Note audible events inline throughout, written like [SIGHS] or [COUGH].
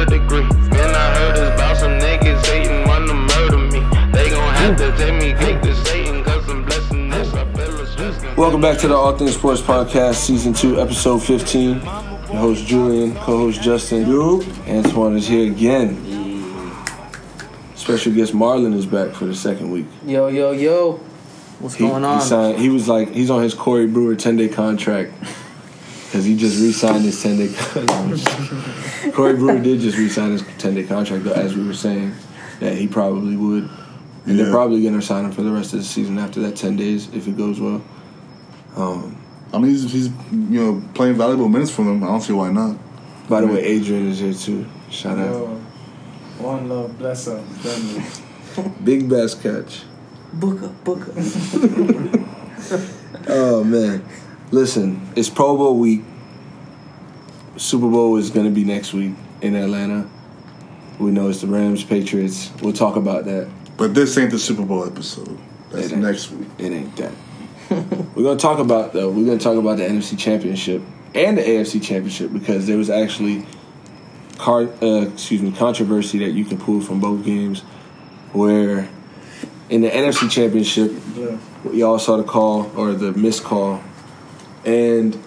third degree. Then I heard about some niggas hating, wanna murder me. They gon' have to take me cake to Satan, cause I'm blessing this. I feel a stress. Welcome back to the All Things Sports Podcast, Season 2, Episode 15. Your host Julian, co host Justin. You. Antoine is here again. Special guest Marlon is back for the second week. Yo, yo, yo. What's He, going he on? signed, he was like, he's on his Corey Brewer 10 day contract because he just re signed his 10 day contract. Corey Brewer did just re sign his 10 day contract, though, as we were saying, that he probably would. And they're probably going to sign him for the rest of the season after that 10 days if it goes well. Um, I mean, he's, he's you know playing valuable minutes for them. I don't see why not. by the way, Adrian is here too. Shout out. Yo, one love, bless up. [LAUGHS] Big best catch. Booker, Booker. [LAUGHS] Oh man, listen, it's Pro Bowl week. Super Bowl is going to be next week in Atlanta. We know it's the Rams, Patriots. We'll talk about that. But this ain't the Super Bowl episode. That's next week. It ain't that. [LAUGHS] we're going to talk about though. We're going to talk about the NFC Championship and the AFC Championship because there was actually, car, uh, excuse me, controversy that you can pull from both games, where in the NFC Championship Yeah. y'all saw the call or the missed call, and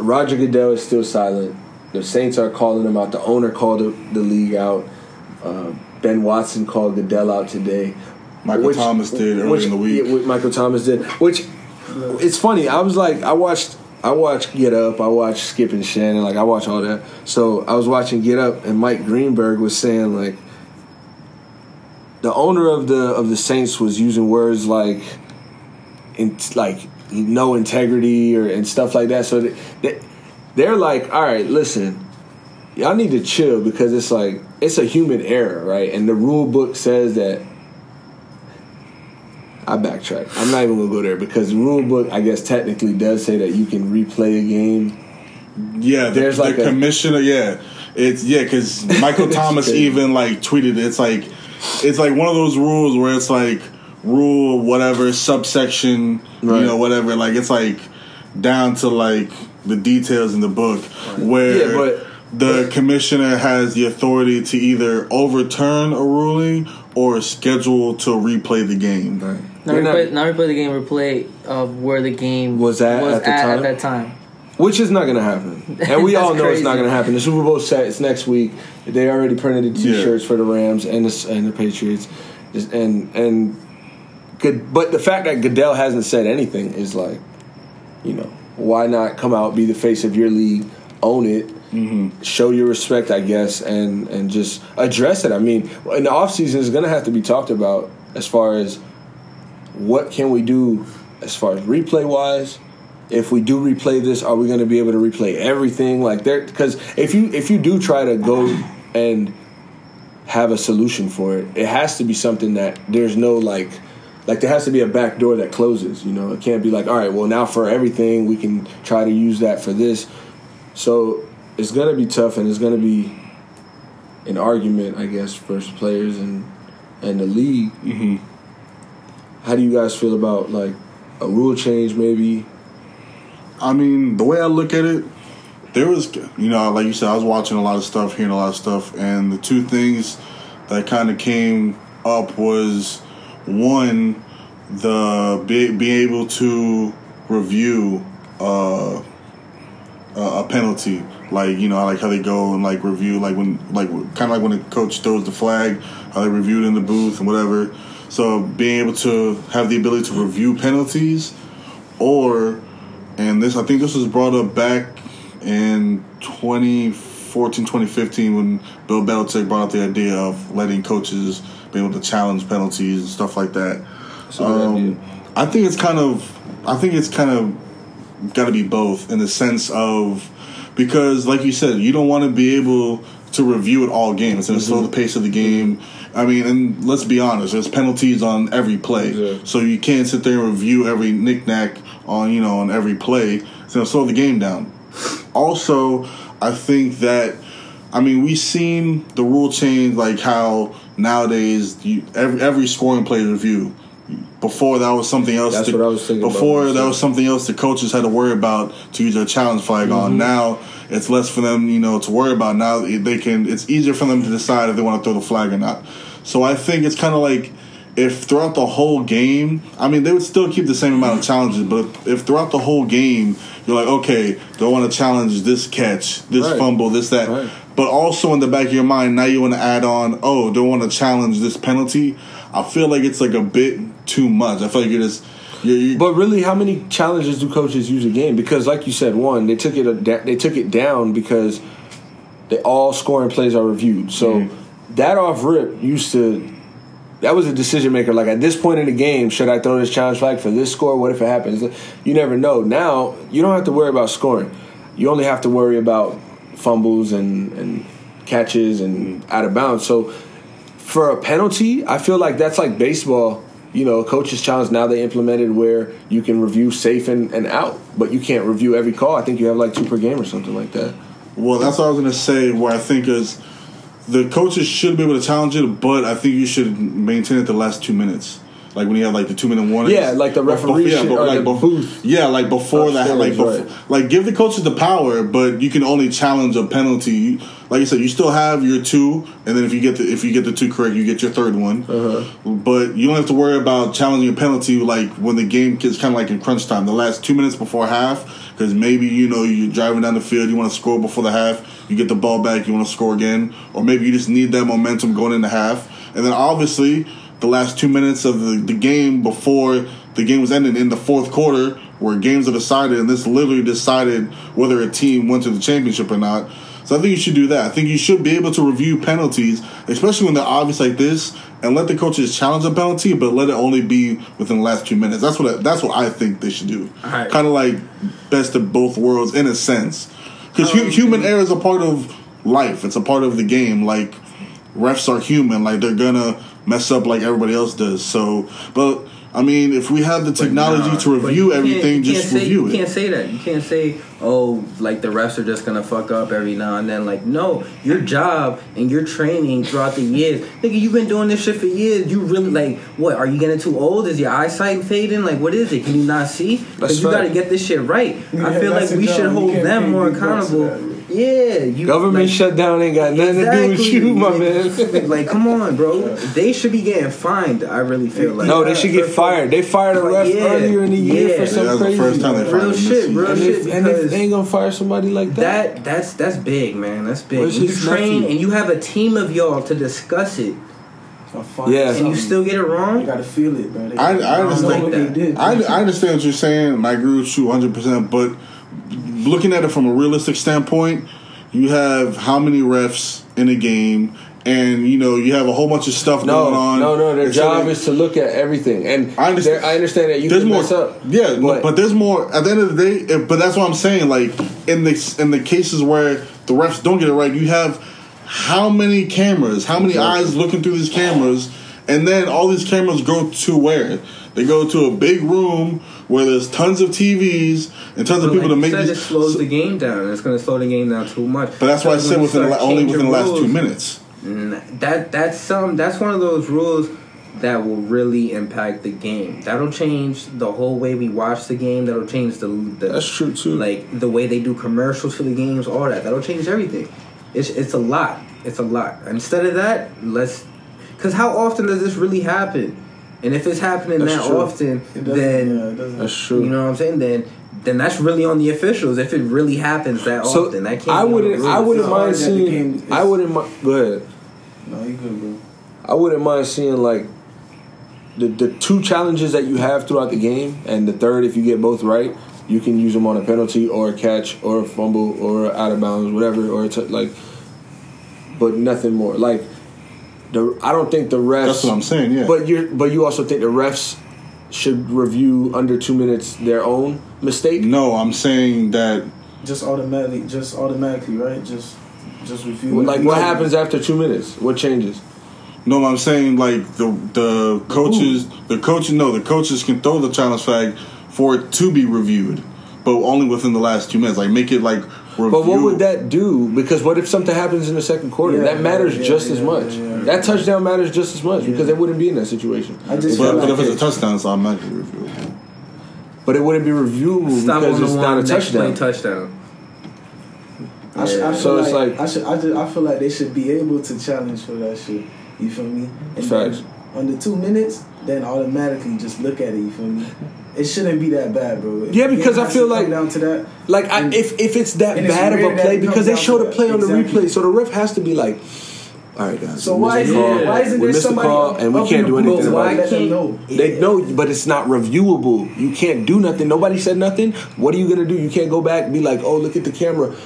Roger Goodell is still silent. The Saints are calling him out. The owner called the, the league out. Uh, ben Watson called Goodell out today. Michael Thomas did earlier which- in the week. yeah, Michael Thomas did. Which it's funny. I was like, I watched. I watched Get Up. I watched Skip and Shannon. Like I watched all that. So I was watching Get Up, and Mike Greenberg was saying like, the owner of the of the Saints was using words like, in, like no integrity or and stuff like that. So they, they, they're like, all right, listen, y'all need to chill because it's like it's a human error, right? And the rule book says that. I backtrack. I'm not even gonna go there because the rule book, I guess, technically does say that you can replay a game. Yeah, the, There's the like a- commissioner. Yeah, it's yeah because Michael [LAUGHS] Thomas crazy. even like tweeted. It's like it's like one of those rules where it's like rule whatever subsection Right. you know whatever like it's like down to like the details in the book where Yeah, but- the commissioner has the authority to either overturn a ruling or schedule to replay the game. Now They're not- replay, now replay the game replay of where the game Was at was at the at, time? at that time. Which is not gonna happen, [LAUGHS] and we all know it's not gonna happen. The Super Bowl set it's next week. They already printed the T-shirts for the Rams and the and the Patriots, Just- and and good. But the fact that Goodell hasn't said anything is like, you know, why not come out, be the face of your league, own it, mm-hmm. show your respect, I guess, and and just address it. I mean, in the offseason is gonna have to be talked about as far as what can we do as far as replay wise if we do replay this are we going to be able to replay everything like there because if you if you do try to go and have a solution for it it has to be something that there's no like like there has to be a back door that closes you know? It can't be like all right well now for everything we can try to use that for this. So it's going to be tough and it's going to be an argument i guess for players and and the league. Mm-hmm. How do you guys feel about like a rule change maybe? I mean, the way I look at it, there was, you know, like you said, I was watching a lot of stuff, hearing a lot of stuff, and the two things that kind of came up was one, the be, being able to review uh, a penalty, like you know, I like how they go and like review, like when, like kind of like when the coach throws the flag, how they reviewed in the booth and whatever. So being able to have the ability to review penalties, or and this I think this was brought up back in 2014 2015 when Bill Belichick brought up the idea of letting coaches be able to challenge penalties and stuff like that. idea. Um, I think it's kind of I think it's kind of got to be both in the sense of because like you said you don't want to be able to review it all game it's going to slow the pace of the game i mean and let's be honest there's penalties on every play Yeah. so you can't sit there and review every knick-knack on you know on every play it's going to slow the game down also i think that I mean, we've seen the rule change, like how nowadays you, every every scoring play review, before that was something else. That's the- what I was thinking Before that was something else the coaches had to worry about to use their challenge flag on. Mm-hmm. Now it's less for them, you know, to worry about. Now they can. It's easier for them to decide if they want to throw the flag or not. So I think it's kind of like if throughout the whole game, I mean, they would still keep the same amount of challenges, but if throughout the whole game you're like, okay, do I want to challenge this catch, this Right. fumble, this that, Right. But also in the back of your mind, now you want to add on, oh, don't want to challenge this penalty? I feel like it's like a bit too much. I feel like you're just. You're, you But really, how many challenges do coaches use a game? Because, like you said, one they took it a, they took it down because they all scoring plays are reviewed. So that off rip used to that was a decision maker. Like at this point in the game, should I throw this challenge flag for this score? What if it happens? You never know. Now you don't have to worry about scoring. You only have to worry about fumbles and and catches and out of bounds. So for a penalty, I feel like that's like baseball. You know, coaches challenge now they implemented where you can review safe and, and out, but you can't review every call. I think you have like two per game or something like that. Well, that's what I was gonna say. Where I think is the coaches should be able to challenge it, but I think you should maintain it the last two minutes. Like when you have like the two minute warning. Yeah, like the referee or the booth. Yeah, like before that, like before, like give the coaches the power, but you can only challenge a penalty. Like I said, you still have your two, and then if you get the if you get the two correct, you get your third one. Uh-huh. But you don't have to worry about challenging a penalty like when the game is kind of like in crunch time, the last two minutes before half, because maybe you know you're driving down the field, you want to score before the half, you get the ball back, you want to score again, or maybe you just need that momentum going into half, and then obviously the last two minutes of the, the game before the game was ended in the fourth quarter, where games are decided, and this literally decided whether a team went to the championship or not. So I think you should do that. I think you should be able to review penalties, especially when they're obvious like this, and let the coaches challenge a penalty, but let it only be within the last two minutes. That's what I, that's what I think they should do. Alright. Kind of like best of both worlds in a sense, because um, human error is a part of life. It's a part of the game. Like refs are human. Like they're gonna mess up like everybody else does. So, but I mean, if we have the technology nah, to review everything, you just can't say, review You it. You can't say that. You can't say, oh, like the refs are just gonna fuck up every now and then. Like, no, your job and your training throughout the years, nigga, you've been doing this shit for years. You really like, what? Are you getting too old? Is your eyesight fading? Like, what is it? Can you not see? That's Because you got to get this shit right. Yeah, I feel like we your should hold them more big bucks accountable. Yeah, you Government like, shutdown ain't got nothing to do with you, my man. [LAUGHS] like, come on, bro. They should be getting fined. I really feel like. No, they should get fired. They fired a ref Yeah, earlier in the year yeah. for some that was the crazy. first time they fired Real shit, real and, shit. if, and if they ain't gonna fire somebody like that, that that's that's big, man. That's big. Where's you train nephew? and you have a team of y'all to discuss it, Yeah. and you still get it wrong. You gotta feel it, bro. They- I- I understand know what that. they did. I, I understand what you're saying, and I agree with you 100. percent But looking at it from a realistic standpoint, you have how many refs in a game, and you know you have a whole bunch of stuff no, going on. no, no. Their job is to look at everything, and I understand- I understand that you there's can more. mess up. Yeah, but, but, there's more. At the end of the day, if- but that's what I'm saying. Like in the in the cases where the refs don't get it right, you have how many cameras, how many eyes looking through these cameras, and then all these cameras go to where they go to a big room where there's tons of TVs and tons of But people to make said, these. it slows so- the game down. It's going to slow the game down too much. but that's why I said within the, start only within the last two minutes. Mm, That that's some that's one of those rules that will really impact the game. That'll change the whole way we watch the game. That'll change the, the That's true, too. Like the way they do commercials for the games, all that. That'll change everything. It's it's a lot. It's a lot. Instead of that, let's because how often does this really happen? And if it's happening That's that true. often, It then yeah, it that's true. you know what I'm saying. Then then that's really on the officials. If it really happens that so often, that can't. I be on the wouldn't. I wouldn't It's mind hard that the seeing. I wouldn't. mi- Go ahead. No, you good, bro. I wouldn't mind seeing like the the two challenges that you have throughout the game, and the third, if you get both right, you can use them on a penalty or a catch or a fumble or out of bounds, whatever, or it's like, but nothing more. Like the, I don't think the refs. That's what I'm saying. Yeah, But you but you also think the refs should review under two minutes their own mistake. no, I'm saying that Just automatically, just automatically, right? Just, just review. Like what happens after two minutes? What changes? No, I'm saying like the the coaches, the coaches, no, the coaches can throw the challenge flag for it to be reviewed, but only within the last two minutes. Like make it like review. But what would that do? Because what if something happens in the second quarter? Yeah, that matters yeah, just yeah, as much. yeah, yeah. That touchdown matters just as much because they wouldn't be in that situation. I just But, but like if it's a touchdown, it's automatically reviewable. But it wouldn't be reviewable Stop because on it's the not a one next play touchdown. touchdown. I, should, I Yeah. feel So it's like, like- I should I, just, I feel like they should be able to challenge for that shit. You feel me? And Facts. then under two minutes, then automatically just look at it. You feel me? It shouldn't be that bad, bro. If Yeah, the because game I has feel come like- down to that. Like I, And- if if it's that and it's bad of rare a that play it comes because they down show to the that. play on the Exactly. replay, so the ref has to be like, all right, guys. So we why missed is the it? call. Why isn't we there missed the somebody call and we can't do anything about to it? let them know? They know, but it's not reviewable. You can't do nothing. Nobody said nothing. What are you gonna do? You can't go back and be like, oh, look at the camera.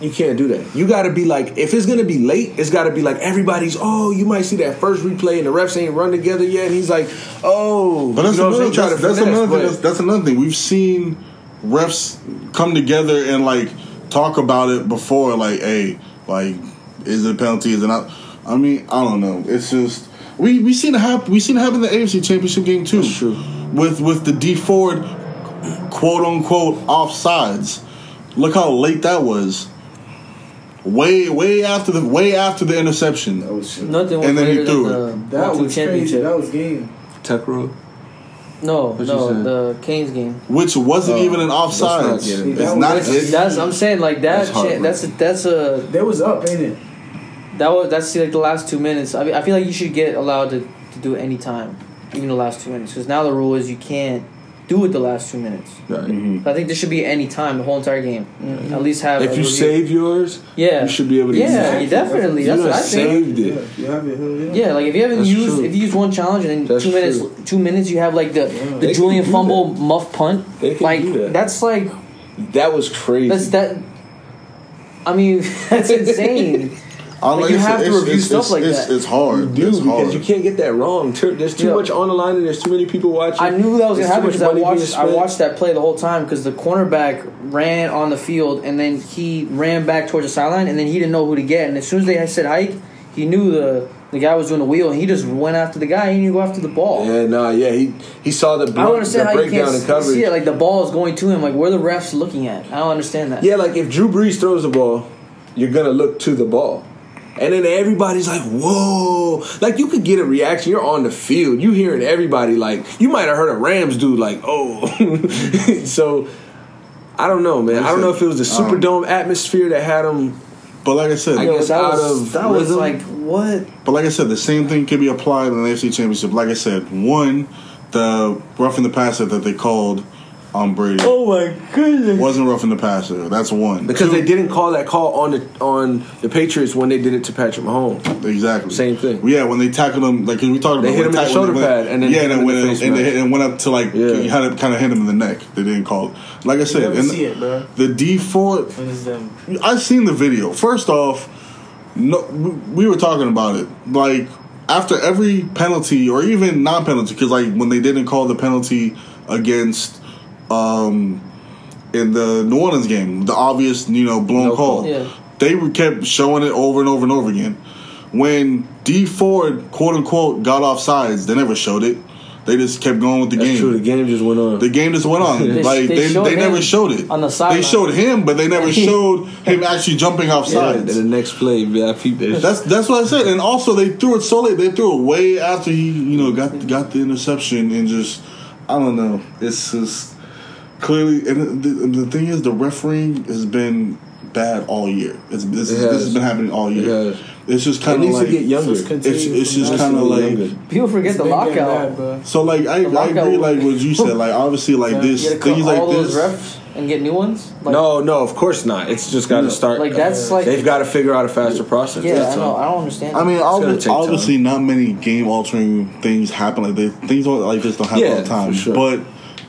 You can't do that. You got to be like, if it's gonna be late, it's got to be like everybody's. Oh, you might see that first replay and the refs ain't run together yet, and he's like, oh, But that's, you know what I'm another, that's, that's finesse, another thing. That's, that's another thing. We've seen refs come together and like talk about it before. Like, hey, like, is it a penalty? Is it not? I mean, I don't know. It's just we we seen it happen. We seen it happen in the AFC Championship game too. That's true. With with the Dee Ford quote unquote offsides. Look how late that was. Way way after the way after the interception. Oh shit. Nothing was And then he threw than the That World Two was crazy. That was game. Tech rule. no, What no, the Canes game. Which wasn't Oh, even an let's not offsides. It's that. not. That's- It's, That's I'm saying like that. That's That's that's a, that's a They was up, ain't it? That was that's like the last two minutes. I mean, I feel like you should get allowed to, to do it any time, even the last two minutes, because now the rule is you can't do it the last two minutes. Right. Mhm. I think there should be any time the whole entire game. At least have If a you review. save yours, yeah, you should be able to. yeah, use you definitely. it. That's you what I done think. saved it. Yeah, you have it. Hell yeah. Yeah, like if you haven't That's used true. if you use one challenge and in That's two minutes true. two minutes you have like the the They Julian fumble that. muff punt. They can like do that. that's like That was crazy. that's that. I mean, [LAUGHS] that's insane. I Like, you have said, to review it's, stuff it's, like it's, that. It's hard. Dude, it's because hard. you can't get that wrong. There's too Yeah. much on the line and there's too many people watching. I knew that was There's gonna happen because I money being watched I watched that play the whole time because the cornerback ran on the field and then he ran back towards the sideline and then he didn't know who to get and as soon as they said hike, he knew the the guy was doing the wheel and he just went after the guy. He didn't go after the ball. Yeah, nah, yeah. He he saw the, I don't the understand how you breakdown can't in coverage. see it. Like the ball is going to him. Like where are the refs looking at? I don't understand that. Yeah, like if Drew Brees throws the ball, you're gonna look to the ball. And then everybody's like, whoa. Like you could get a reaction. You're on the field. You hearing everybody like you might have heard a Rams dude like, oh. [LAUGHS] so I don't know, man. I don't know if it was the Um, Superdome atmosphere that had them but like I said, I Yo, guess that out was, of that was like what? but like I said, the same thing can be applied in the AFC Championship. Like I said, one, the roughing the passer that they called on Brady Oh my goodness! wasn't roughing the passer. That's one. because Two- they didn't call that call on the on the Patriots when they did it to Patrick Mahomes. Exactly. Same thing. Yeah, when they tackled him, like 'cause we talked about They hit him in the shoulder when- pad and then yeah, hit and him then in the went and, they mask. hit, and went up to like Yeah. he had to kind of hit him in the neck. They didn't call it. Like I said, never and see it, bro. the Dee Ford. When it's them. I've seen the video. First off, no, we were talking about it. Like after every penalty or even non-penalty, because like when they didn't call the penalty against, um, in the New Orleans game, the obvious you know blown No call, call. Yeah. they kept showing it over and over and over again. When Dee Ford quote unquote got off sides, they never showed it. They just kept going with the That's game. true. The game just went on. The game just went on. [LAUGHS] They- like they they, showed they, never showed it on the side. They sideline. showed him, but they never [LAUGHS] showed him actually jumping off yeah, and the next play, yeah, I peeped that. That's that's what I said. And also they threw it so late. They threw it way after he you know got got the interception and just I don't know. It's just clearly and the, the thing is the refereeing has been bad all year. It's this, It is, this has. has been happening all It year. has. It's just kind of like to get younger. It's it's just kind of like Younger. People forget the lockout. bad, so like I, I agree like what you said [LAUGHS] like obviously like Yeah. this You cut things all like those this refs and get new ones. Like, no, no, of course not. It's just got to start. like that's like They've got to figure out a faster process. yeah. I know. I don't understand. I mean, gonna obvi- take time. obviously, not many game altering things happen like this. Things don't- like this don't happen Yeah, all the time. for sure. But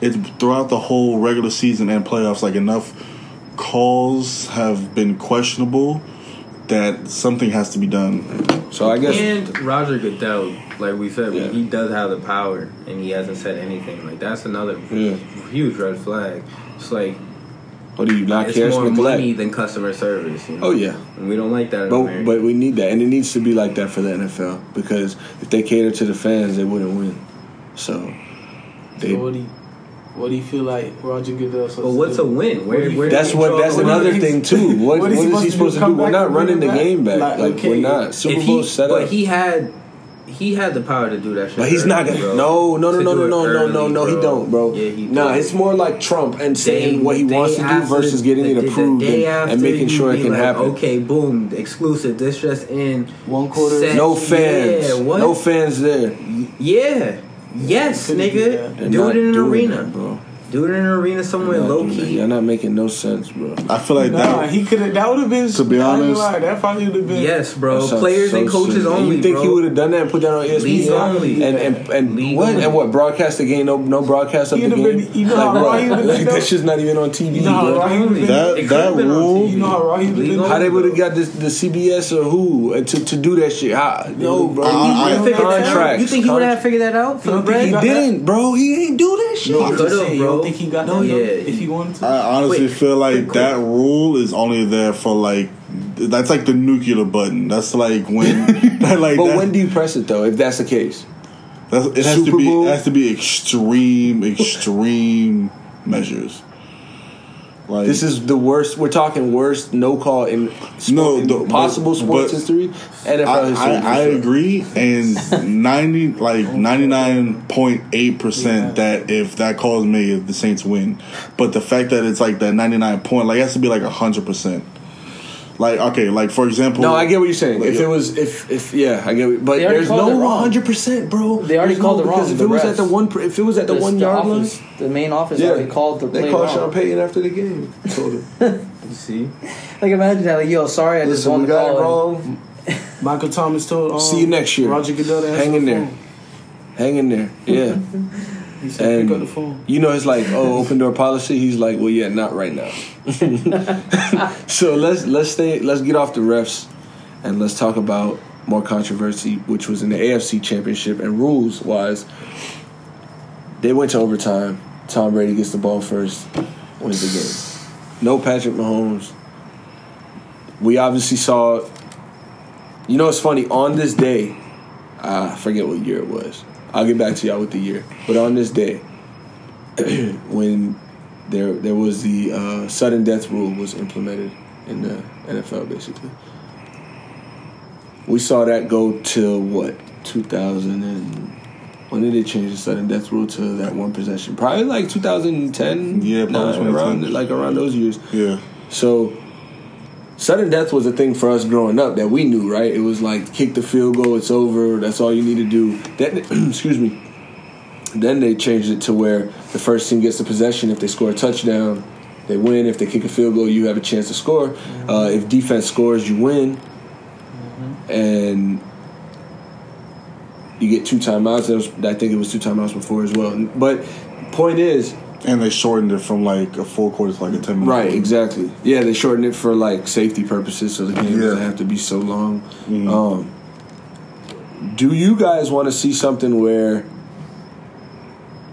it's throughout the whole regular season and playoffs. Like enough calls have been questionable that something has to be done. So I guess And Roger Goodell, like we said, Yeah. he does have the power, and he hasn't said anything. Like that's another Yeah. huge red flag. It's like what do you not it's care? It's more neglect. money than customer service. You know? Oh yeah. and we don't like that. But America. but we need that, and it needs to be like that for the NFL because if they cater to the fans, they wouldn't win. So they So what do you, What do you feel like Roger Goodell? supposed But to what's do? a win? Where, where That's what. draw That's the another he's- thing too. What, what what is is he he supposed supposed to to do? do? We're not running the bring it game back. back? Like Like, we're not. Super Bowl he, set but he had, he had the power to do that shit. But he's not gonna. bro. No, no, no, no, no, no, no, no, no. He don't, bro. Yeah, he. Nah, it's more like Trump and saying Day- what he wants to do after versus the- getting it the- the approved and, and making sure it can like, happen. Okay, boom, exclusive. This just in. One quarter. Set- No fans. Yeah, what? No fans there. Yeah. Yes, do nigga. Do it in an arena. bro. Do it in an arena somewhere They're not low key. You're not making no sense, bro. I feel like Nah, that. he could have. That would have been. To be honest- lie, that probably would have been. Yes, bro. Players so and coaches silly. only. You think bro. he would have done that and put that on ESPN? League only. And and, and League what only. and what broadcast the game? No no broadcast of the game. been- you know how like, raw what? he would've like that though? shit's not even on TV. You know how bro. raw he would have been. That- that on rule- TV. You know how raw he would have been. How they would have got this, the CBS or who to, to do that shit? How, no, bro. I- He I- would've figured that out. contracts. You think he would have figured that out for You the don't think bread? he got he that? didn't, bro. He ain't do that shit. No, I'm could've, just saying, bro. Don't think he got No, that? yeah. If he wanted to. I honestly Wait, feel like quick, quick. that rule is only there for like that's like the nuclear button. That's like when [LAUGHS] that, like But that- when do you press it though? If that's the case, that's, it has Super to be Bowl? it has to be extreme extreme measures. Like this is the worst. We're talking worst no call in, sport, No, in the- possible but- sports but- history. NFL I, history. I, for I sure. agree, and ninety like ninety nine point eight percent that if that call is made, the Saints win. But the fact that it's like that ninety nine point, like it has to be like hundred percent. Like okay, like for example, No, I get what you're saying. Like, If it was, if if yeah, I get. What, but there's no 100, percent bro. They already There's called no, it wrong, because if the it was at the one, if it was at the, The- one the yard office, line, the main office yeah, already called the they play called wrong. Sean Payton after the game. [LAUGHS] Told him, You see? Like imagine that, like yo, sorry, I just listen, won we the got it call. wrong. Michael Thomas told. Um, See you next year. Roger Goodell Hang in there. Hang in there, yeah. [LAUGHS] He said, And "Pick up the phone." you know, it's like, oh, open door policy. He's like, well, yeah, not right now. [LAUGHS] so let's let's stay. Let's get off the refs, and let's talk about more controversy, which was in the AFC Championship and rules wise. They went to overtime. Tom Brady gets the ball first, wins the game. No Patrick Mahomes. We obviously saw. You know, it's funny. On this day, I forget what year it was. I'll get back to y'all with the year. But on this day, [CLEARS THROAT] when there there was the uh, sudden death rule was implemented in the NFL, basically, we saw that go to what 2000 and when did they change the sudden death rule to that one possession? Probably like 2010. Yeah, probably around 2010. like around those years. yeah, So sudden death was a thing for us growing up that we knew, right? It was like kick the field goal, it's over, that's all you need to do. Then [CLEARS THROAT] excuse me. Then they changed it to where the first team gets the possession. If they score a touchdown, they win. If they kick a field goal, you have a chance to score. Uh, if defense scores, you win. And you get two timeouts. That was, I think it was two timeouts before as well. But point is, and they shortened it from like a full quarter to like a ten minute. Right, quarter. exactly. Yeah, they shortened it for like safety purposes, so the game doesn't have to be so long. Um, do you guys want to see something where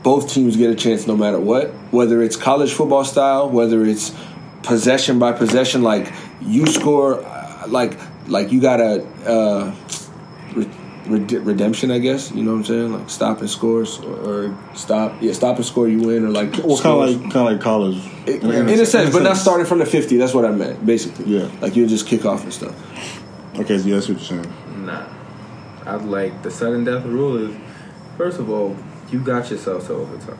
both teams get a chance no matter what? Whether it's college football style, whether it's possession by possession, like you score, uh, like like you got a uh, red- redemption, I guess. You know what I'm saying? Like stop and scores, or, or stop, yeah, stop and score, you win, or like Well, kind of like kind of like college. In, in a sense, but not starting from the 50. That's what I meant, basically. Yeah. Like you just kick off and stuff. Okay, so yeah, that's what you're saying. Nah. I'd like the sudden death rule is first of all, you got yourself to overtime.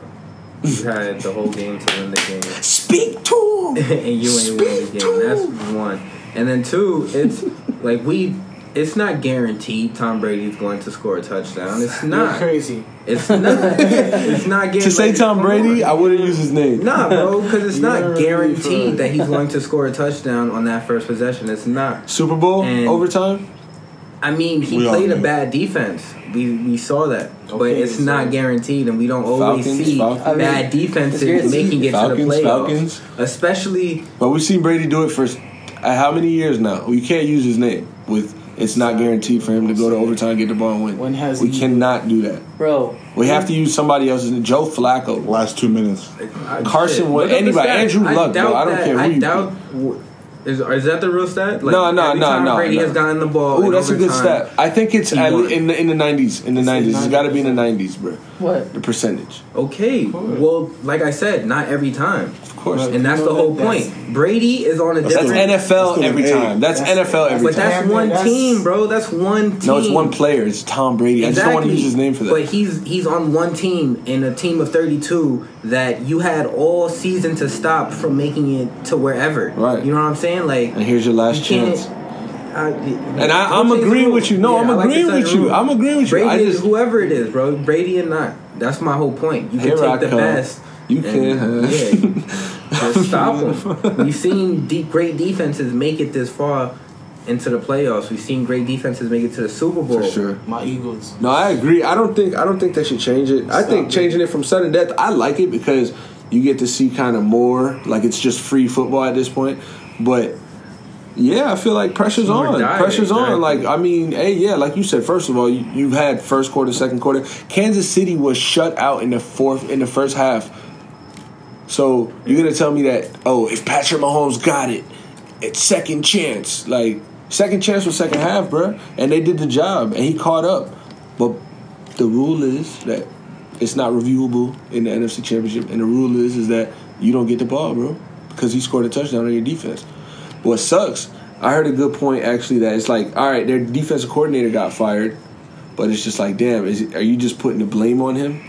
You [LAUGHS] had the whole game to win the game. Speak to him. [LAUGHS] and you ain't win the game. That's one. And then two, it's like we it's not guaranteed Tom Brady's going to score a touchdown. It's You're not. crazy. It's not. [LAUGHS] It's not guaranteed. To say Tom Brady, on. I wouldn't use his name. Nah, bro, because it's not guaranteed that he's going to score a touchdown on that first possession. It's not. Super Bowl And- overtime. I mean, he We played a bad defense. We we saw that, but it's so- not guaranteed, and we don't always Falcons, see Falcons. Bad it's defenses guaranteed. making it Falcons, to the playoffs. Falcons. Especially But we've seen Brady do it for uh, how many years now? We can't use his name with. It's not guaranteed for him to go to overtime, get the ball, and win. When has we he- cannot do that. Bro, We have to use somebody else's. name. Joe Flacco. Last two minutes. I- Carson shit, Wentz, look up the anybody, stats. Andrew Luck, bro. doubt I don't that- care who I you doubt w- Is, is that the real stat? Like, No, no, every no, time no, Brady no. has gotten the ball. Ooh, that's a good overtime, stat. I think it's at le- in the in the nineties. In the nineties, it's got to be in the nineties, bro. What? The percentage, Okay, well, like I said, not every time, of course. And that's the know, whole that's- point. Brady is on a That's different. NFL still every time. That's, That's- NFL every But time. But that's one that's- team, bro. That's one team. no, it's one player. It's Tom Brady. I just don't want to use his name for that. But he's he's on one team in a team of 32 that you had all season to stop from making it to wherever. Right. You know what I'm saying? Like and here's your last you chance. I, And I, I'm agreeing with you. No, I'm agreeing with you. I'm agreeing with you. Brady I is just whoever it is, bro. Brady or not. That's my whole point. You can take I the come. best. You and- can, huh? Yeah. Just stop them. [LAUGHS] We've seen deep, great defenses make it this far into the playoffs. We've seen great defenses make it to the Super Bowl. for sure. My Eagles. No, I agree. I don't think I don't think they should change it. I think it. changing it from sudden death. I like it because you get to see kind of more. Like it's just free football at this point. But yeah, I feel like pressure's More on. dire, pressure's on. exactly. Like I mean, hey, yeah, like you said. First of all, you, you had first quarter, second quarter. Kansas City was shut out in the fourth in the first half. So you're gonna tell me that oh, if Patrick Mahomes got it, it's second chance. Like second chance was second half, bro, and they did the job, and he caught up. But the rule is that it's not reviewable in the NFC Championship, and the rule is is that you don't get the ball, bro, because he scored a touchdown on your defense. What sucks? I heard a good point actually that it's like, all right, their defensive coordinator got fired, but it's just like, damn, is are you just putting the blame on him?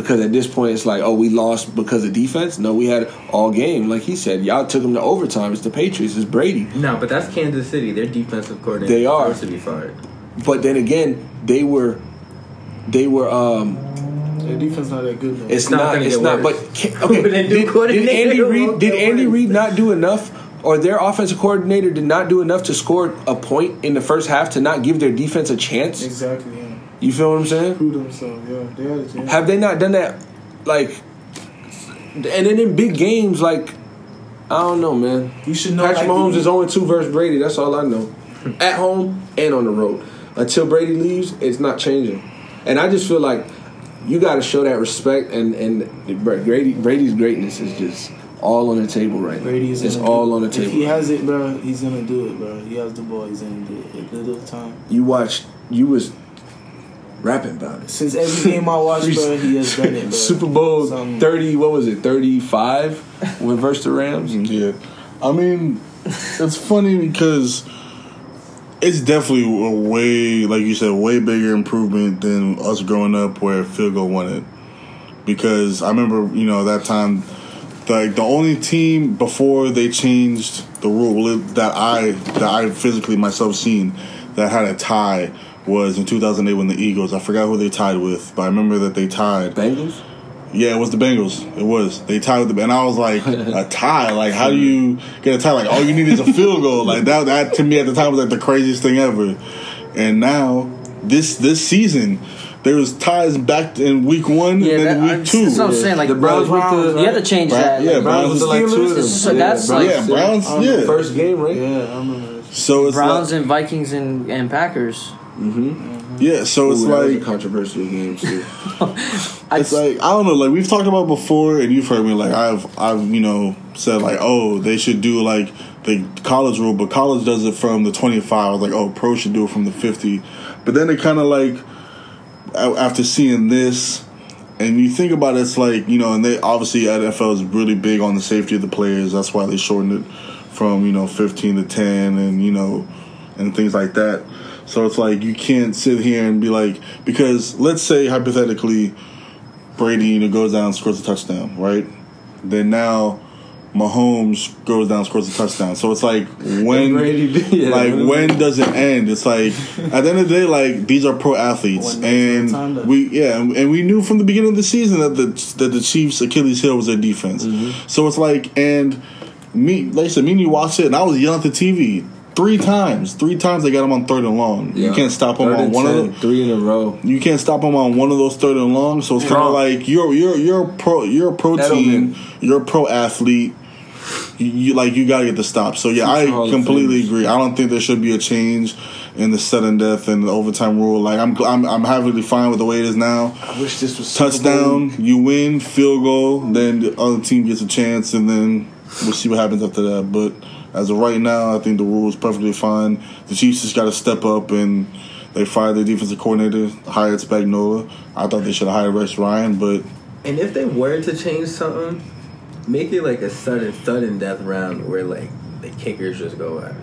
Because at this point, it's like, oh, we lost because of defense. No, we had all game. Like he said, y'all took them to overtime. It's the Patriots. It's Brady. No, but that's Kansas City. Their defensive coordinator They are. supposed to be fired. But then again, they were, they were. um Their defense not that good. Though. It's not not. It's get not. worse. But okay, With a new did, did Andy Reid? Did Andy. Reid not do enough, or their offensive coordinator did not do enough to score a point in the first half to not give their defense a chance? exactly. You feel what I'm saying? Prove themselves. Yeah, they had a chance. Have they not done that? Like, and then in big games, like, I don't know, man. You should know. Patrick like, Mahomes is only two versus Brady. That's all I know. [LAUGHS] At home and on the road. Until Brady leaves, it's not changing. And I just feel like you got to show that respect. And and Brady Brady's greatness is just all on the table right now. Brady is it's all on the table. If he has it, bro, he's gonna do it, bro. He has the ball. He's gonna do it. At little time. You watched. You was rapping about it. Since every game I watch, bro, he has [LAUGHS] done it, bro. Super Bowl Some- thirty. What was it? Thirty five. When versus the Rams. Mm, yeah, I mean, it's funny because it's definitely a way, like you said, way bigger improvement than us growing up where field goal won it. Because I remember, you know, that time, like the only team before they changed the rule that I that I physically myself seen that had a tie was in 2008 when the Eagles. I forgot who they tied with, but I remember that they tied. Bengals. Yeah, it was the Bengals. It was. They tied with the and I was like, [LAUGHS] a tie? Like how do you get a tie? Like all you need is a field goal. [LAUGHS] Like that that to me at the time was like the craziest thing ever. And now this this season there was ties back in week one Yeah, and then I, week two. that's what I'm saying. Like The Browns with Browns, the you have to change Brown- that. yeah, Like, Browns with the like two of them. So that's Browns- like- Yeah, Browns, yeah. First game, right? Yeah, I remember. This. So it's Browns like, and Vikings and, and Packers. Mm-hmm. yeah, so it's Ooh, a like controversial game too. [LAUGHS] it's like I don't know, like we've talked about before, and you've heard me. Like I've I've you know said like oh they should do like the college rule, but college does it from the twenty five. I was like oh pro should do it from the fifty, but then it kind of like after seeing this. And you think about it, it's like you know, and they obviously NFL is really big on the safety of the players. That's why they shortened it from you know fifteen to ten, and you know, and things like that. So it's like you can't sit here and be like because let's say hypothetically Brady you know, goes down, scores a touchdown, right? Then now Mahomes goes down, scores a touchdown. So it's like [LAUGHS] when, Brady yeah. like when does it end? It's like [LAUGHS] at the end of the day, like these are pro athletes, When there's no time and we yeah, and and we knew from the beginning of the season that the that the Chiefs' Achilles heel was their defense. Mm-hmm. So it's like and me, like I said, me and you watched it, and I was yelling at the TV. Three times, three times they got him on third and long. You can't stop him on one of them three in a row. you can't stop them on one of those third and long. So it's kind of like you're you're you're a pro you're a pro team, you're a pro athlete. You, you like you gotta get the stop. So yeah, I Future Hall of completely agree. I don't think there should be a change in the sudden death and the overtime rule. Like I'm I'm I'm happily fine with the way it is now. I wish this was. Touchdown, you win, field goal, then the other team gets a chance, and then we'll see what happens after that. But as of right now, I think the rule is perfectly fine. The Chiefs just got to step up and they fired their defensive coordinator, hired Spagnuolo. I thought they should have hired Rex Ryan, but And if they were to change something, make it like a sudden sudden death round where like the kickers just go at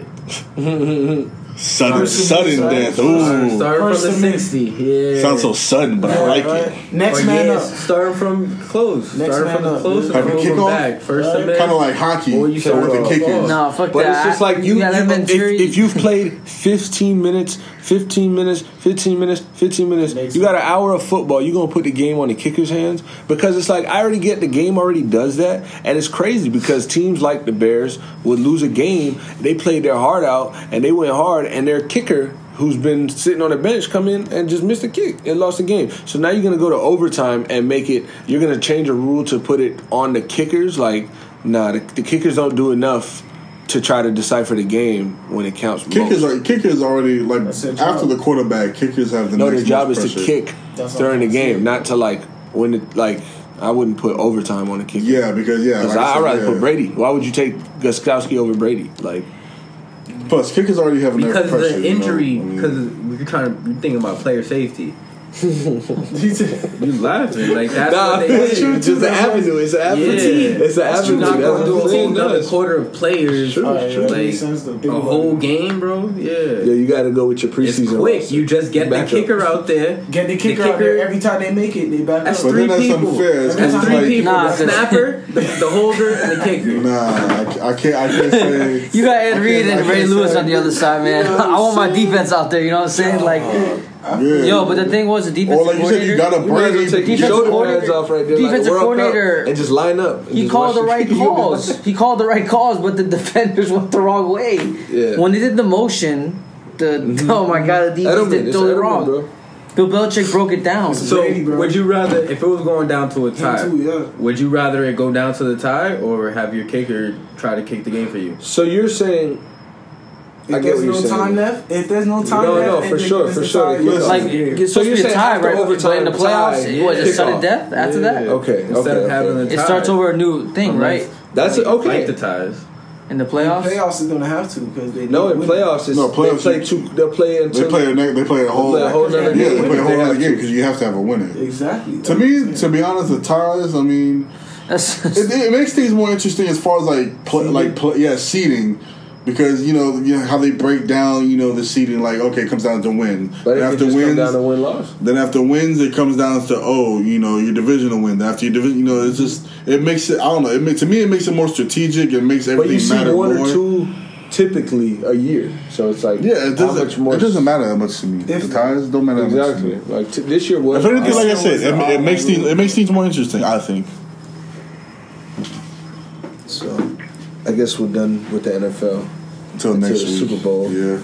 it. [LAUGHS] sudden, First sudden and death. second. Ooh, Start First from the and mid. sixty. Yeah. sounds so sudden, but I like it. Next Or man yeah, up. Start from close. Next start from man the up. close and Have a move kickoff? back. First Right. Kind of like hockey, Or you so start with the off kickers. off. No, fuck But that. it's just like you, got you elementary. if, if you've played 15 minutes, 15 minutes, 15 minutes, 15 minutes, Makes you got an hour of football, you're going to put the game on the kicker's hands? Because it's like, I already get the game already does that. And it's crazy because teams like the Bears would lose a game, they played their heart out, and they went hard, and their kicker who's been sitting on the bench come in and just missed a kick and lost the game. So now you're going to go to overtime and make it. You're going to change a rule to put it on the kickers. Like, nah, the, the kickers don't do enough to try to decipher the game when it counts. Kickers most. are kickers already like after the quarterback. Kickers have the no, next their job most is to kick That's during the game, not to like when it like. I wouldn't put overtime on the kicker. Yeah, because yeah, Because like I, said, I'd rather yeah. put Brady. Why would you take Gostkowski over Brady? Like, Plus, kickers already have because pressure. the you know? injury, I mean, because you're trying to you're thinking about player safety. You laughing like that's Nah, what they it's true. It's just an avenue. It's an avenue. Yeah. It's an That's you're avenue. not gonna do a whole another quarter of players True, Alright, true. like makes sense, a whole it. game, bro. Yeah. Yeah, you got to go with your preseason. It's preseason. quick. roster. You just get the Backup. kicker out there. Get the kicker, out there every time they make it. They back That's up. Three then that's people. unfair. It's That's three like- people. Nah, the 'cause- snapper, the, the holder, and the kicker. Nah, I, can't. I can't say. [LAUGHS] You got Ed Reed and Ray Lewis on the other side, man. You know what I want my defense out there. You know what I'm saying? Like, Yeah. yo, but the thing was, the defense or like you said, you got a You might as well Brady. take your Defensive shoulder coordinator- pads off right there, defensive World coordinator- and just line up. he called the right You'll calls. He called the right calls, but the defenders [LAUGHS] went the wrong way. Yeah. When they did the motion, the mm-hmm. oh my god, the defense Edelman, did totally Edelman, wrong. bro. Bill Belichick broke it down. So, Brady, would you rather, if it was going down to a tie, too, yeah. would you rather it go down to the tie or have your kicker try to kick the game for you? So you're saying? If I get there's what you're no saying. time left, if there's no time No, left, no, and for sure, for sure. tie, Listen, like yeah. it's So you're to be a saying tie, right? overtime, but in the playoffs, tie, what is yeah. it sudden kickoff. death after that? Yeah. Okay, Instead okay, of having okay. the It tie. starts over a new thing, right? That's Like- okay. Like the ties. In the In playoffs. playoffs is gonna have to because they No, in playoffs, it's, No, playoffs, they play two. They'll play They until play a ne- they play a whole play a whole nother yeah game. they play a whole have other game because you have to have a winner. Exactly. To me, to be honest, the ties. I mean, it, it makes things more interesting as far as like pl- like pl- yeah seating. Because you know, you know how they break down, you know, the seating. Like, okay, it comes down to win. But it after wins, down to win loss. Then after wins, it comes down to oh, you know, your divisional win. After your division, you know, it's just it makes it. I don't know. It makes to me, it makes it more strategic. It makes everything But you see matter one more. or two typically a year, so it's like Yeah, it doesn't. it doesn't matter that much to me. If- the ties don't matter that much. To exactly. Like t- this year was If anything, like I said, was it, it makes things it makes things more interesting. I think. so. I guess we're done with the NFL. Until Until next the week. Super Bowl. Yeah.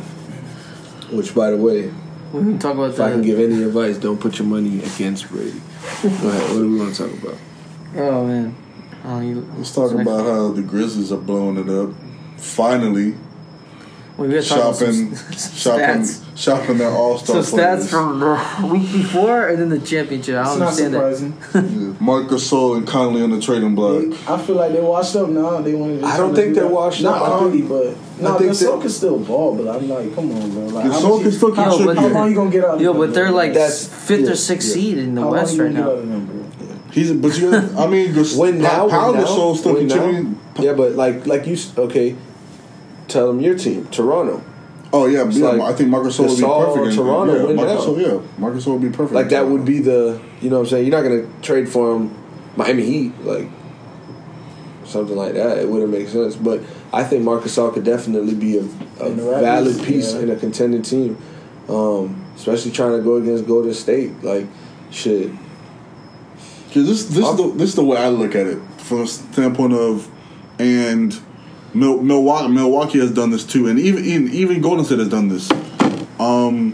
Which, by the way, we can talk about if I can give any advice, don't put your money against Brady. Go ahead. What do we want to talk about? Oh man. Oh, you, Let's talk about how the Grizzlies are blowing it up. Finally, We gotta talk shopping, some, some shopping, [LAUGHS] stats. shopping their All Some Star stats from the week before and then the championship. I It's don't not understand that. surprising. [LAUGHS] Marcus Gasol and Conley on the trading block. I feel like they're washed up now. They want to. I don't think they're washed Not up. Not Conley, but no, I think Gasol can still ball. But I'm like, come on, bro. Like, how Gasol can still how, Yo, but- how long you gonna get out? of Yo, them, but they're bro? like That's- fifth yeah, or sixth yeah. seed in the how West right gonna get out now. of them, bro? He's, but you, I mean, [LAUGHS] Gas- Win now, Power win now, Gasol still win now. contributing. Yeah, but like like you okay. Tell them your team, Toronto. Oh yeah, yeah. like I think Marcus Gasol would be or perfect. in- Toronto yeah, win Marcus now. Yeah, Marcus would be perfect. Like that would be the you know what I'm saying. You're not gonna trade for him, Miami Heat like something like that. It wouldn't make sense. But I think Marcus Gasol could definitely be a, a In the Raptors, valid piece yeah. in a contending team, um, especially trying to go against Golden State. Like shit. Cause this this is the, this is the way I look at it from the standpoint of, and Mil- Milwaukee Milwaukee has done this too, and even even, even Golden State has done this. Um,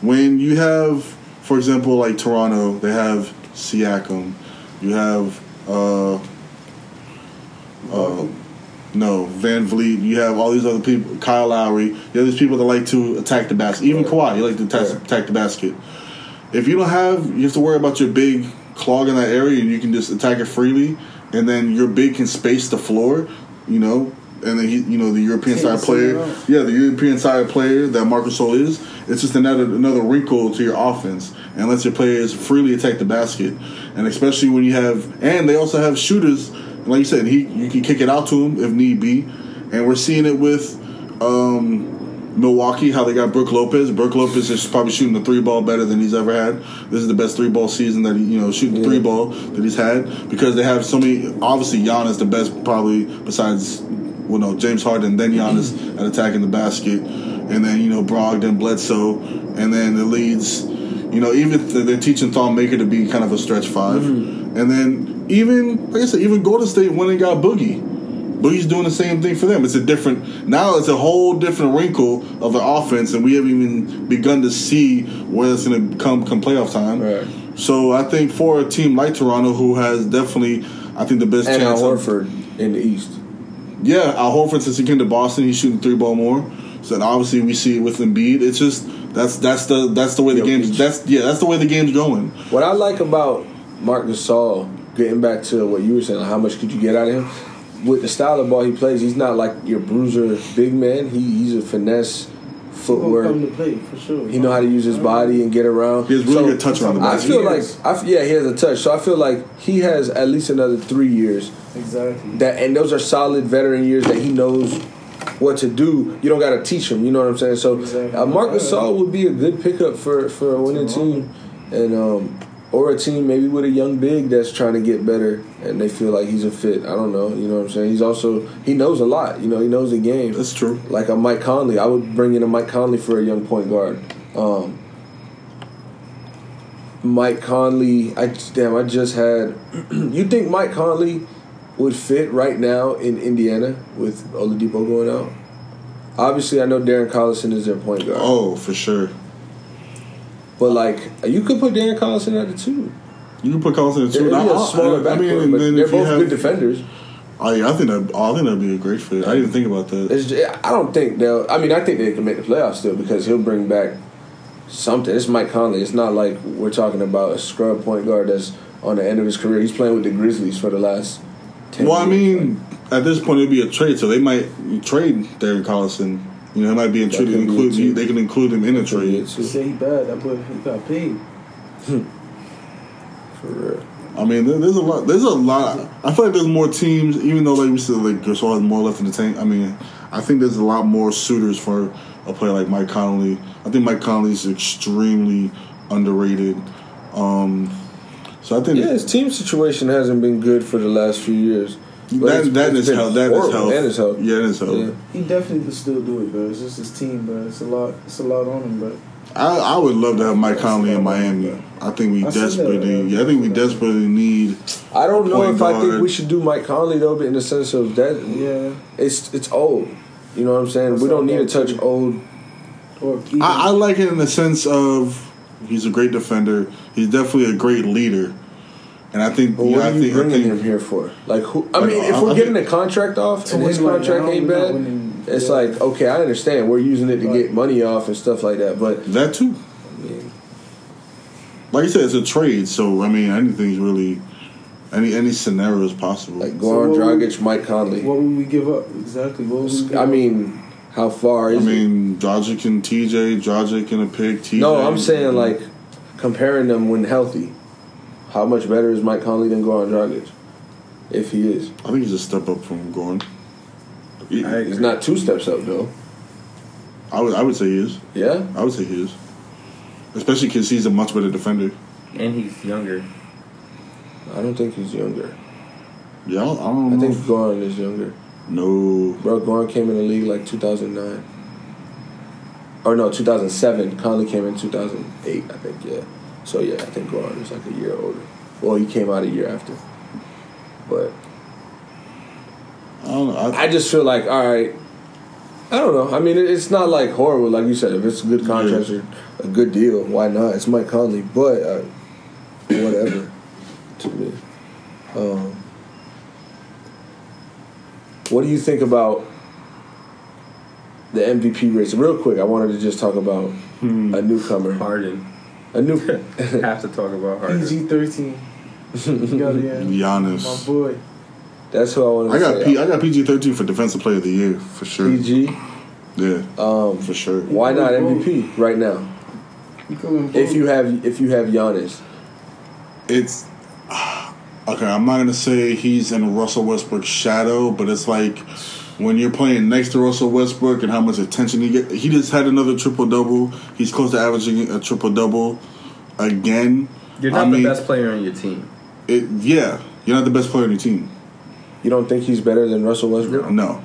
when you have, for example, like Toronto, they have Siakam, you have uh, uh, no VanVleet, you have all these other people, Kyle Lowry, you have these people that like to attack the basket. Even Kawhi, you like to attack, attack the basket. If you don't have, you have to worry about your big clog in that area, and you can just attack it freely, and then your big can space the floor. You know, and then he, you know the European side player. Yeah, the European side player that Marcus Sol is. It's just another another wrinkle to your offense, and lets your players freely attack the basket, and especially when you have and they also have shooters. Like you said, he you can kick it out to him if need be, and we're seeing it with. Um, Milwaukee, how they got Brook Lopez. Brook Lopez is probably shooting the three ball better than he's ever had. This is the best three ball season that he, you know, shooting the three ball that he's had because they have so many. Obviously, Giannis the best probably besides, well, no, James Harden, then Giannis at attacking the basket, and then you know Brogdon, Bledsoe, and then the leads. You know, even if they're teaching Thon Maker to be kind of a stretch 5 mm. and then even like I said, even Golden State when and got Boogie. Boogie's doing the same thing for them. It's a different now. It's a whole different wrinkle of the offense, and we haven't even begun to see where it's going to come come playoff time. Right. So I think for a team like Toronto, who has definitely, I think the best And chance. of- Horford in the East. Yeah, Al Horford since he came to Boston, he's shooting three ball more. So then obviously we see it with Embiid. It's just that's that's the that's the way the Jokic. game's that's yeah that's the way the game's going. What I like about Marc Gasol, getting back to what you were saying, how much could you get out of him? With the style of ball he plays, he's not like your bruiser big man. He, he's a finesse footwork. come to play for sure. He know how to use his body and get around. He has really good touch around the ball. I basket. feel like, Years. I f yeah, he has a touch. So I feel like he has at least another three years. Exactly. That and those are solid veteran years that he knows what to do. You don't got to teach him. You know what I'm saying? So Exactly. uh, Marc Gasol would be a good pickup for for a winning team, and um, or a team maybe with a young big that's trying to get better and they feel like he's a fit. I don't know. You know what I'm saying? He's also he knows a lot. You know, he knows the game. That's true. Like a Mike Conley, I would bring in a Mike Conley for a young point guard. Um, Mike Conley, I damn, I just had. [CLEARS THROAT] you think Mike Conley would fit right now in Indiana with Oladipo going out? Obviously, I know Darren Collison is their point guard, Oh, for sure. But like you could put Darren Collison at the two. You can put Collison They're two. a I- I- smaller I mean, and but then they're both have- good defenders. Yeah, I think that I think that'd be a great fit. I didn't even think about that. It's I don't think they'll. I mean, I think they can make the playoffs still because he'll bring back something. It's Mike Conley. It's not like we're talking about a scrub point guard that's on the end of his career. He's playing with the Grizzlies for the last. 10 Well, I years. mean, at this point it'd be a trade, so they might trade Darren Collison. You know, it might be a That trade. could be Include it, they can include him in a trade. say he bad. That boy he got paid. [LAUGHS] for real. I mean, there, there's a lot. There's a lot. I feel like there's more teams, even though like we said, like Gasol has more left in the tank. I mean, I think there's a lot more suitors for a player like Mike Conley. I think Mike Conley is extremely underrated. Um, so I think Yeah, his team situation hasn't been good for the last few years. But it's- that that it's is been. That is horrible. health. And. Yeah, that is health. Yeah. He definitely could still do it, bro. It's just his team, bro. It's a lot. It's a lot on him, bro. I, I would love to have Mike Conley in Miami. I think we I see that, desperately. Yeah, I think we desperately need. I don't know Point if I think we should do Mike Conley though, but in the sense of that, Yeah. it's it's old. You know what I'm saying? That's we don't need to touch too. old. Or I, I like it in the sense of he's a great defender. He's definitely a great leader, and I think. But what I are you think, I bringing think him here for? Like, who? I Like, mean, if I- we're getting think- a contract off and his contract now, ain't bad, winning, it's yeah. like okay, I understand. We're using it to Right. get money off and stuff like that. But that too. I mean, Like you said, it's a trade, so I mean, anything's really any any scenario is possible. like So Goran what would- Dragic, Mike Conley. what would we give up exactly? What would we give I up? mean, how far I is it? mean, Dragic and TJ, Dragic and a pick. TJ. No, I'm saying like comparing them when healthy. How much better is Mike Conley than Goran Dragic? If he is, I think he's a step up from Gorn. He- he's not two steps up though. I would I would say he is. Yeah, I would say he is, especially because he's a much better defender. and he's younger. I don't think he's younger. Yeah, I don't, I don't I know. think Goran is younger. no, Bro, Goran came in the league like 2009. Or no, 2007. Conley came in 2008, I think, yeah. So, yeah, I think Goran is like a year older. Well, he came out a year after. But I don't know. I, I just feel like, all right, I don't know. I mean, it's not like horrible, like you said. If it's a good contract or a good deal, why not? It's Mike Conley, but uh, whatever to me. Um, what do you think about the MVP race? Real quick, I wanted to just talk about a newcomer. Harden. A new. [LAUGHS] Have to talk about Harden. PG thirteen. You got yeah. My boy. That's who I want to I got say. P, I got PG thirteen for defensive player of the year for sure. PG. Yeah, Um, for sure. why not MVP right now? You could win If you have if you have Giannis, It's [SIGHS] okay. I'm not gonna say he's in Russell Westbrook's shadow, but it's like when you're playing next to Russell Westbrook and how much attention he get. He just had another triple double. He's close to averaging a triple double again. You're I not mean, the best player on your team. It, yeah, you're not the best player on your team. you don't think he's better than Russell Westbrook? No.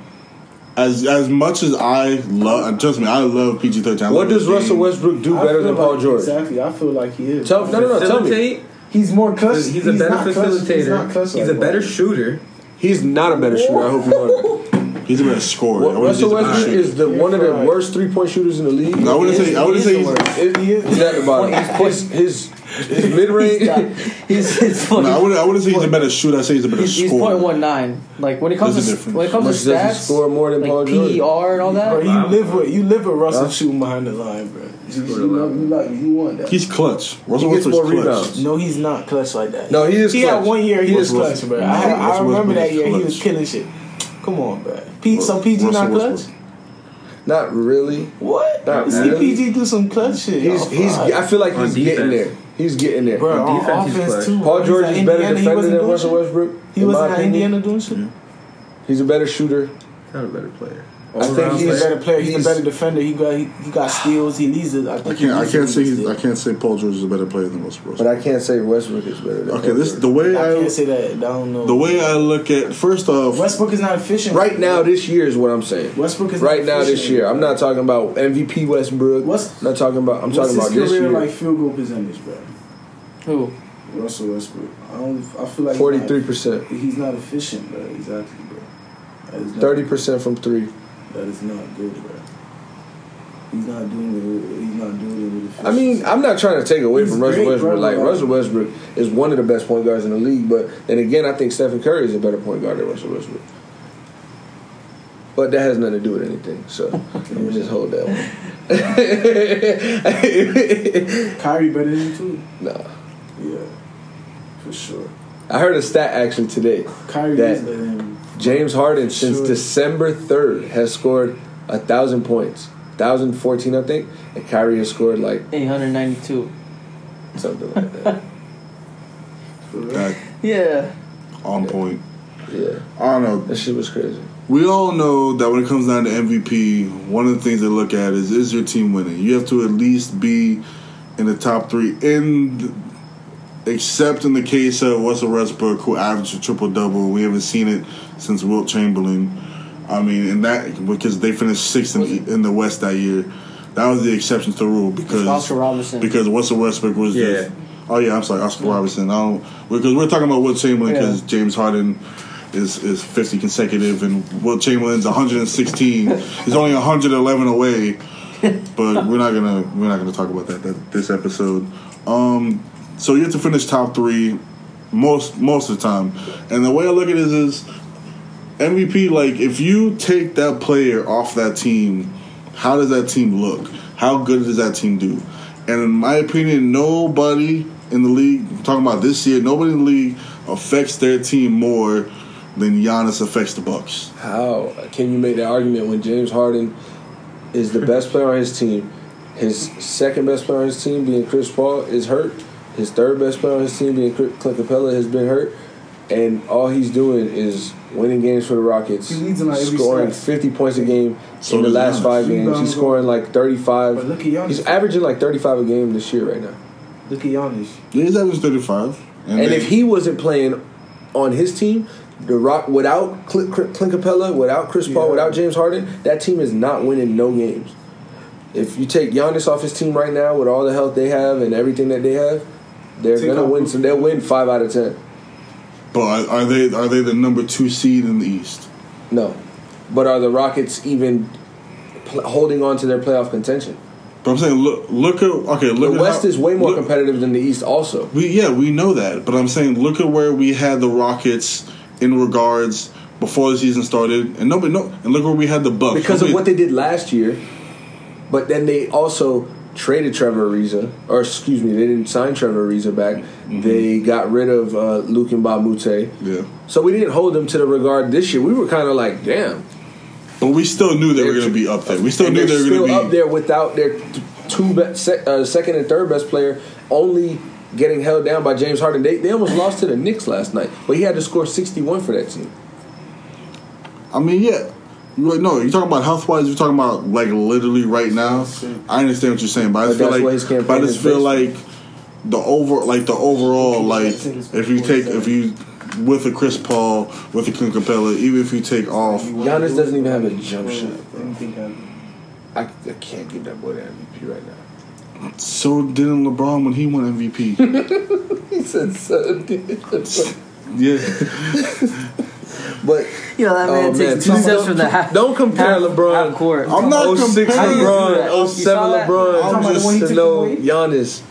As as much as I love, trust me, I love PG thirteen. What does Russell Westbrook do I better feel than Paul like- George? Exactly. I feel like he is. Tell no no no tell me. He's more clutch. He's a better not clutch- facilitator. He's, He's like a better shooter. He's not a better shooter. I hope you [LAUGHS] know. He's a better scorer. I that. wouldn't say Russell he's a better Westbrook is the one of the worst three point shooters in the league. No, I wouldn't say. I wouldn't say he's. It- he's at the bottom. His his, his mid range. [LAUGHS] He's, he's No, I wouldn't. I wouldn't say he's a better shooter. I say he's a better He's, he's point one nine. Like when it comes There's to when it comes Much to stats, score more than Paul like George? PER and all that. Bro, you live with you live with Russell Huh? shooting behind the line, bro. You, Scored know, you like you want that. He's clutch. Russell He gets Westbrook's more clutch. rebounds. no, he's not clutch like that. No, he is He clutch. had one year he, He was is clutch, clutch. bro. I, I remember Westbrook that is year he was killing shit. Come on, bro. Pete, so PG Russell not clutch? Westbrook. Not really. What? Not You see really. PG do some clutch shit. He's Y'all he's. I feel like he's getting there. He's getting there. bro on on defense, he's offense clutch. too. Paul George is better Indiana, defender than doing Russell shit. Westbrook. He in wasn't my at opinion. Indiana doing shit. Mm-hmm. He's a better shooter. Not a better player. I think He's he's- a better player. He's, he's- a better defender. He got he, he got steals. He leads it. I, I think he can't. I can't say. He's. I can't say Paul George is a better player than Russell But I can't say Westbrook is better than Okay, this George. the way I I can't say that. I don't know. the way I look at first off. Westbrook is not efficient Right now, this year is what I'm saying. Westbrook is Right not now, this year. I'm not talking about MVP Westbrook. What's- I'm not talking about. I'm talking about his this career year. like field goal percentage, bro? Who? Russell Westbrook. I don't. I feel like Forty three percent, He's not, efficient, bro. Exactly, bro. That is not, thirty percent from three. That is not good, bro. He's not doing it. He's not doing it with efficiency. I mean, I'm not trying to take away He's from Russell great, Westbrook. bro, Like but- Russell Westbrook is one of the best point guards in the league, but then again, I think Stephen Curry is a better point guard than Russell Westbrook. But that has nothing to do with anything. So [LAUGHS] let me just hold that one. [LAUGHS] Kyrie better than you too. no, Yeah, for sure. I heard a stat actually today. Kyrie That- is better than him. James Harden since Sure. December third has scored a thousand points, thousand fourteen I think, and Kyrie has scored like Eight hundred ninety two. something like that. [LAUGHS] For real. That Yeah. on point. Yeah, I don't know. that shit was crazy. We all know that when it comes down to MVP, one of the things they look at is is your team winning. You have to at least be in the top three. In except in the case of Russell Westbrook, who averaged a triple double, we haven't seen it since Wilt Chamberlain. I mean, and that because they finished sixth in, in the West that year. That was the exception to the rule because Oscar Robertson. because Russell Westbrook was Yeah. just. Oh yeah, I'm sorry, Oscar Robertson. I don't because we're talking about Wilt Chamberlain Yeah. because James Harden is is 50 consecutive and Wilt Chamberlain's 116. He's only 111 away. [LAUGHS] But we're not gonna we're not gonna talk about that, that this episode. Um, so you have to finish top three most most of the time, and the way I look at it is, is MVP. Like if you take that player off that team, how does that team look? How good does that team do? And in my opinion, nobody in the league, I'm talking about this year, nobody in the league affects their team more than Giannis affects the Bucks. How can you make that argument when James Harden is the best player on his team? His second best player on his team, being Chris Paul, is hurt. His third best player on his team, being Clint Capela, has been hurt. And all he's doing is winning games for the Rockets, He leads in, like, scoring stat. 50 points a game So in the last Giannis. five games. Um, he's scoring like 35. But look at Giannis. He's averaging like 35 a game this year right now. Look at Giannis. Yeah, he's averaging 35. And they- if he wasn't playing on his team, the Rock without Clint, Clint Capela, without Chris Paul, Yeah. without James Harden, that team is not winning no games. If you take Giannis off his team right now with all the health they have and everything that they have, they're Take gonna win. So they'll win five out of ten. But are, are they are they the number two seed in the East? No, but are the Rockets even pl- holding on to their playoff contention? But I'm saying look look at okay look The at West how- is way more look- competitive than the East. Also, We yeah, we know that, but I'm saying look at where we had the Rockets in regards before the season started, and nobody no, and look where we had the Bucks because of what they did last year. But then they also traded Trevor Ariza, or excuse me, they didn't sign Trevor Ariza back. Mm-hmm. They got rid of uh, Luc Mbah a Moute. Yeah. So we didn't hold them to the regard this year. We were kind of like, damn. But we still knew they were going to be up there. We still knew they're were going to up there without their two be- sec- uh, second and third best player only getting held down by James Harden. They, they almost lost to the Knicks last night, but he had to score 61 for that team. I mean, yeah. You like, no, you're talking about health wise. You're talking about like literally right now. I understand what you're saying, but I just feel like, but I just feel like the over, like the overall, like if you take if you with a Chris Paul, with a Clint Capela, even if you take off, Giannis doesn't even have a jump shot. Anything. I, I can't give that boy the MVP right now. so didn't LeBron when he won MVP. [LAUGHS] He said so. did. yeah, [LAUGHS] but you know that man Oh, takes man. two Don't- steps from the half. don't compare half, LeBron. Half court. I'm not 06 comparing. LeBron, You 07? LeBron. I'm just he to know? Giannis.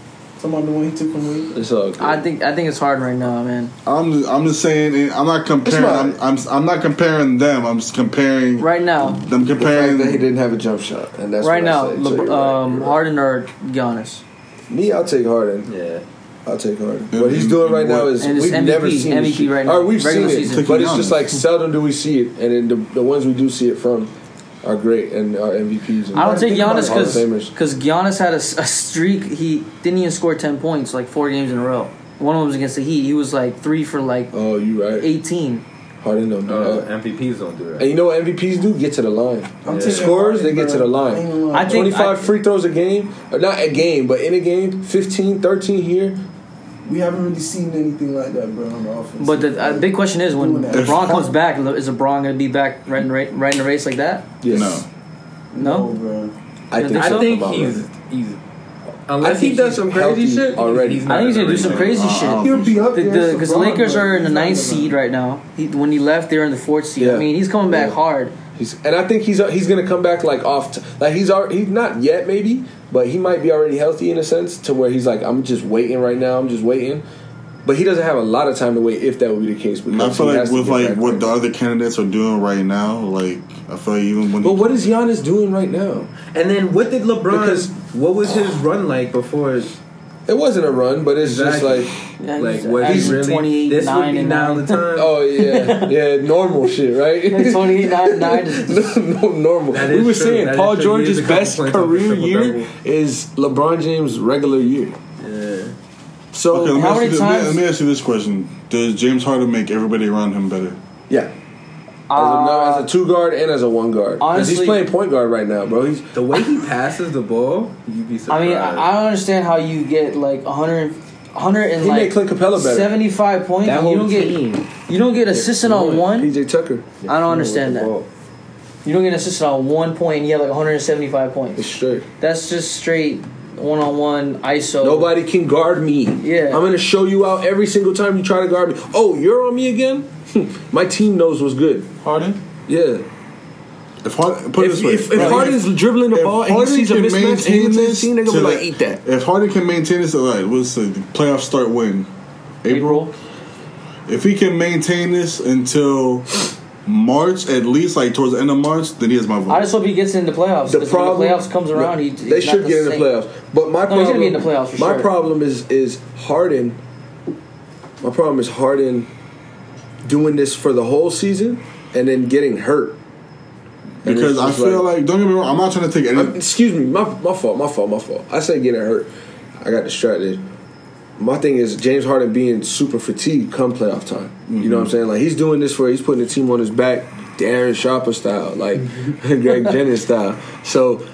Talking about the one he took from me. It's all good. I think I think it's hard right now, man. I'm just, I'm just saying. I'm not comparing. I'm, I'm I'm not comparing them. I'm just comparing Right now, them. the fact Comparing that he didn't have a jump shot, and that's right what I now, say. So Le- you're right, um, right. Harden or Giannis, Me, I'll take Harden. Yeah. I'll take Harden. And- What he's doing right now is And it's we've MVP, never seen this MVP shit. right now, Or we've regular seen it, season. but it's just like seldom do we see it, and then the, the ones we do see it from are great and are MVPs. And I don't take Think about Giannis Hall of Famers. because Giannis had a, s- a streak. He didn't even score ten points like four games in a row. One of them was against the Heat. He was like three for like Oh, you right. eighteen. Harden don't do Uh, that. MVPs don't do that. And you know what MVPs do? Get to the line. I'm Yeah. taking Scorers, they Harden, get to the line. I ain't gonna lie. I think- 25 free throws a game, or not a game, but in a game, 15, 13 here. We haven't really seen anything like that, bro, on the offense. But the uh, big question is when Doing that. LeBron comes back, is LeBron going to be back right in, right, right in the race like that? Yes. no. No? bro. I think, think so. I think About he's right. he's I unless think he does some crazy shit already. He's I think he's going to do some crazy Uh, shit. He'll be up there. Because the, LeBron, Lakers are in the ninth seed right now. He, when he left, they're in the fourth seed. Yeah. I mean, he's coming back Yeah. hard. He's, and I think he's he's gonna come back like off. T- like he's already, he's not yet maybe, but he might be already healthy in a sense to where he's like I'm just waiting right now. I'm just waiting. But he doesn't have a lot of time to wait if that would be the case. And I because feel like with get like what right the other candidates are doing right now, like I feel like even when But what is Giannis doing right now? And then what did LeBron? Because- what was his run like before? It wasn't a run, but it's Exactly. just like Yeah, Like what he averaging really? 28, this would 9, be and now 9. the time. [LAUGHS] oh yeah, yeah, normal shit, right? 28, 9, 9 is [LAUGHS] no, no, normal. That We is were true. saying That Paul is true. He is George's best points off the career year double. is LeBron James' regular year. Yeah. So Okay, let me, How many you, this- let me- times- let me ask you this question: Does James Harden make everybody around him better? yeah, as, a, no, as a uh, two guard and as a one guard. 'Cause he's playing point guard right now, bro. He's The way he passes the ball, you'd be surprised. I mean, I, I don't understand how you get like 100, 100 and He like made Clint Capela better. 75 points. that you don't get team. you don't get assistant on one. PJ Tucker. I don't understand that. You don't get assistant on one point and you have like 175 points. It's points. straight. That's just straight one on one ISO. Nobody can guard me. Yeah. I'm gonna show you out every single time you try to guard me. Oh, you're on me again? [LAUGHS] My team knows what's good. Harden. Yeah. If Harden, put it If, this way, if, if Harden's dribbling the if ball and he Harden sees a mismatch and he maintain looks at his this team, they're gonna be like, eat that. If Harden can maintain this, all right, what's the playoff start when? April. If he can maintain this until March, at least like towards the end of March, then he has my vote. I just hope he gets into the playoffs. The 'cause problem when the playoffs comes around, he, they should the get in the same. playoffs. But my No, problem, he's gonna be in the playoffs for my sure. problem is is Harden. My problem is Harden doing this for the whole season and then getting hurt. And because I feel like, don't get me wrong, I'm not trying to take any. I'm- excuse me, my, my fault, my fault, my fault. I say getting hurt. I got distracted. My thing is James Harden being super fatigued come playoff time. You know what I'm mhm. saying? Like he's doing this for he's putting the team on his back, Darren Sharper style, like [LAUGHS] [LAUGHS] Greg Jennings style. So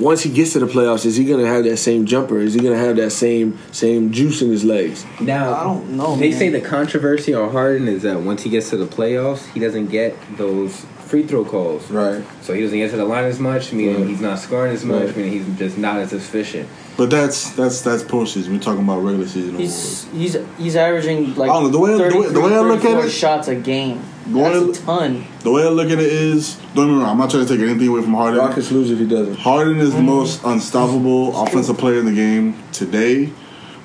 once he gets to the playoffs, is he gonna have that same jumper? Is he gonna have that same same juice in his legs? Now I don't know, They man. say the controversy on Harden is that once he gets to the playoffs, he doesn't get those free throw calls. Right. So he doesn't get to the line as much, meaning Right. he's not scoring as much, Right. meaning he's just not as efficient. But that's that's that's postseason. We're talking about regular season. He's he's he's averaging like I don't know, the way- the way- the way I look at it- shots a game. The way That's a ton. the way I look at it is, don't get me wrong. I'm not trying to take anything away from Harden. Rockets lose if he doesn't. Harden is the mm-hmm. most unstoppable offensive player in the game today.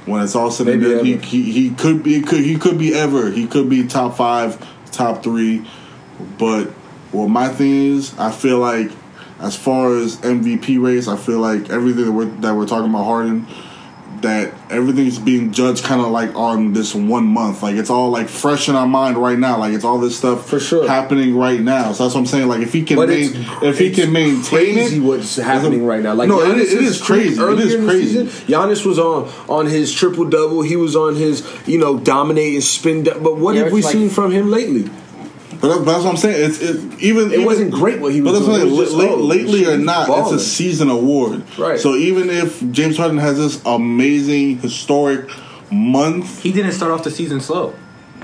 When it's all said and done, he, he he could be could he could be ever he could be top five, top three. But what my thing is, I feel like as far as MVP race, I feel like everything that we're that we're talking about Harden, that everything's being judged kind of like on this one month. Like it's all like fresh in our mind right now. Like it's all this stuff For sure. happening right now. So that's what I'm saying. Like if he can, But main, if he can maintain crazy it, what's happening right now. Like No, Giannis is- it is streak crazy. It Earlier is in the crazy. season, Giannis was on on his triple double. He was on his you know dominating spin. But what Yeah, have we like- seen from him lately? But that's, but that's what I'm saying. It's it, even It even- wasn't great what he was But that's doing. what I'm It was saying. just, La- oh, lately or not, balling. it's a season award. Right. So even if James Harden has this amazing historic month, He didn't start off the season slow.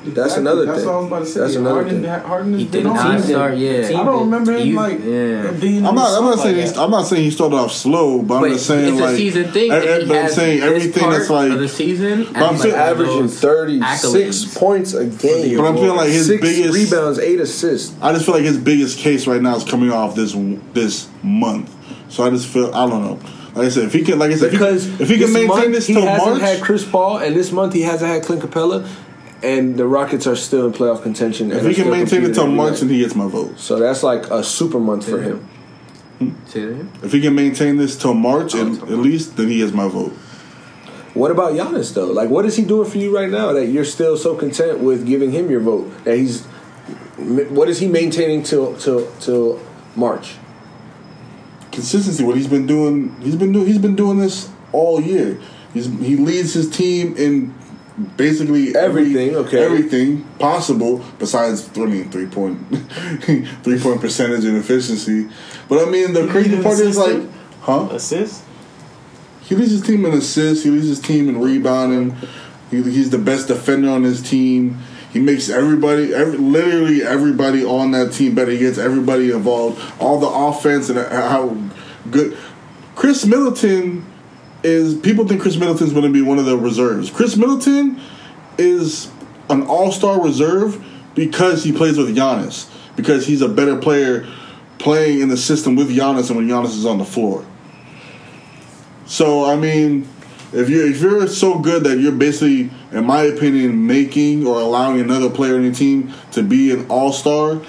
That's Exactly. another That's thing. what I was about to say. That's another Harden, thing. Harden He has been did on not start. Yeah, I don't remember him You- like yeah. being. I'm not. I'm not saying. like He's, I'm not saying he started off slow, but, I'm just saying it's like a season thing. I, I, but I'm saying everything that's like. of the season. But I'm and saying- like averaging thirty six points a game. But I'm feeling like his six biggest- rebounds, eight assists. I just feel like his biggest case right now is coming off this this month. So I just feel I don't know. Like I said, if he can, like I said, Because if he, if he can this maintain month this he hasn't March, had Chris Paul, and this month he hasn't had Clint Capela, and the Rockets are still in playoff contention. if he can maintain it till March, night. then he gets my vote. so that's like a super month for him. Say? If he can maintain this till March, at, at least, then he gets my vote. What about Giannis though? Like, what is he doing for you right now that you're still so content with giving him your vote? That he's, what is he maintaining till till till March? consistency. What he's been doing, he's been doing, he's been doing this all year. He's he leads his team in basically every- Everything, okay. everything possible besides I mean three point [LAUGHS] three point percentage and efficiency. But I mean the crazy part is like, assistant? huh? assist. He leads his team in assists. He leads his team in rebounding. He, he's the best defender on his team. He makes everybody, every, literally everybody on that team better. He gets everybody involved. All the offense and how good. Khris Middleton is. People think Khris Middleton's going to be one of the reserves. Khris Middleton is an All Star reserve because he plays with Giannis. Because he's a better player playing in the system with Giannis and when Giannis is on the floor. So I mean, if you're if you're so good that you're basically, in my opinion, making or allowing another player in your team to be an all star,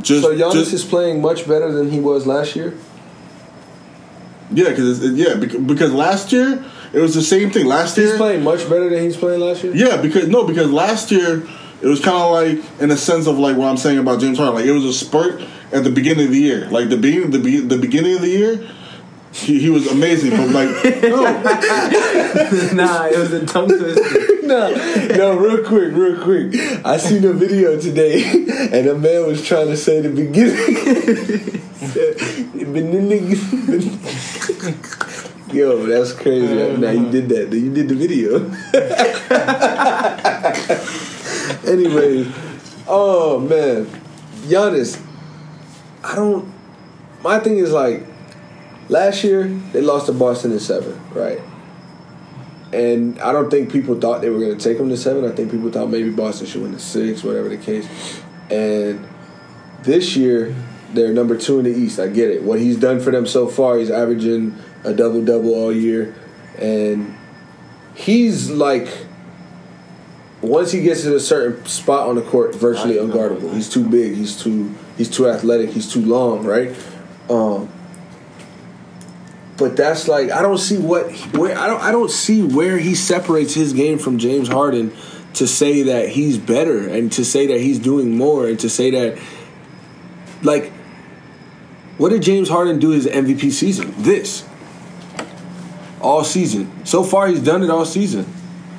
just So Giannis just, is playing much better than he was last year. Yeah, because yeah, because last year it was the same thing. Last He's year, he's playing much better than he's playing last year. yeah, because no, because last year it was kind of like in a sense of like what I'm saying about James Harden. Like it was a spurt at the beginning of the year, like the beginning the be- the beginning of the year. He, he was amazing, but like [LAUGHS] no, nah, it was a tongue twister. [LAUGHS] no, no, real quick, real quick. I seen a video today, [LAUGHS] and a man was trying to say the beginning. Yo, that's crazy. Now you did that. You did the video. Anyways, oh man, Giannis. I don't. My thing is like, last year they lost to Boston in seven, right? And I don't think people thought they were going to take them to seven. I think people thought maybe Boston should win the six, whatever the case. And this year, they're number two in the East. I get it. What he's done for them so far, he's averaging a double double all year. And he's like, once he gets to a certain spot on the court, virtually unguardable. He's too big. He's too he's too athletic. He's too long, right? Um, but that's like I don't see what where I don't I don't see where he separates his game from James Harden to say that he's better and to say that he's doing more and to say that like what did James Harden do his MVP season? This. All season. So far he's done it all season.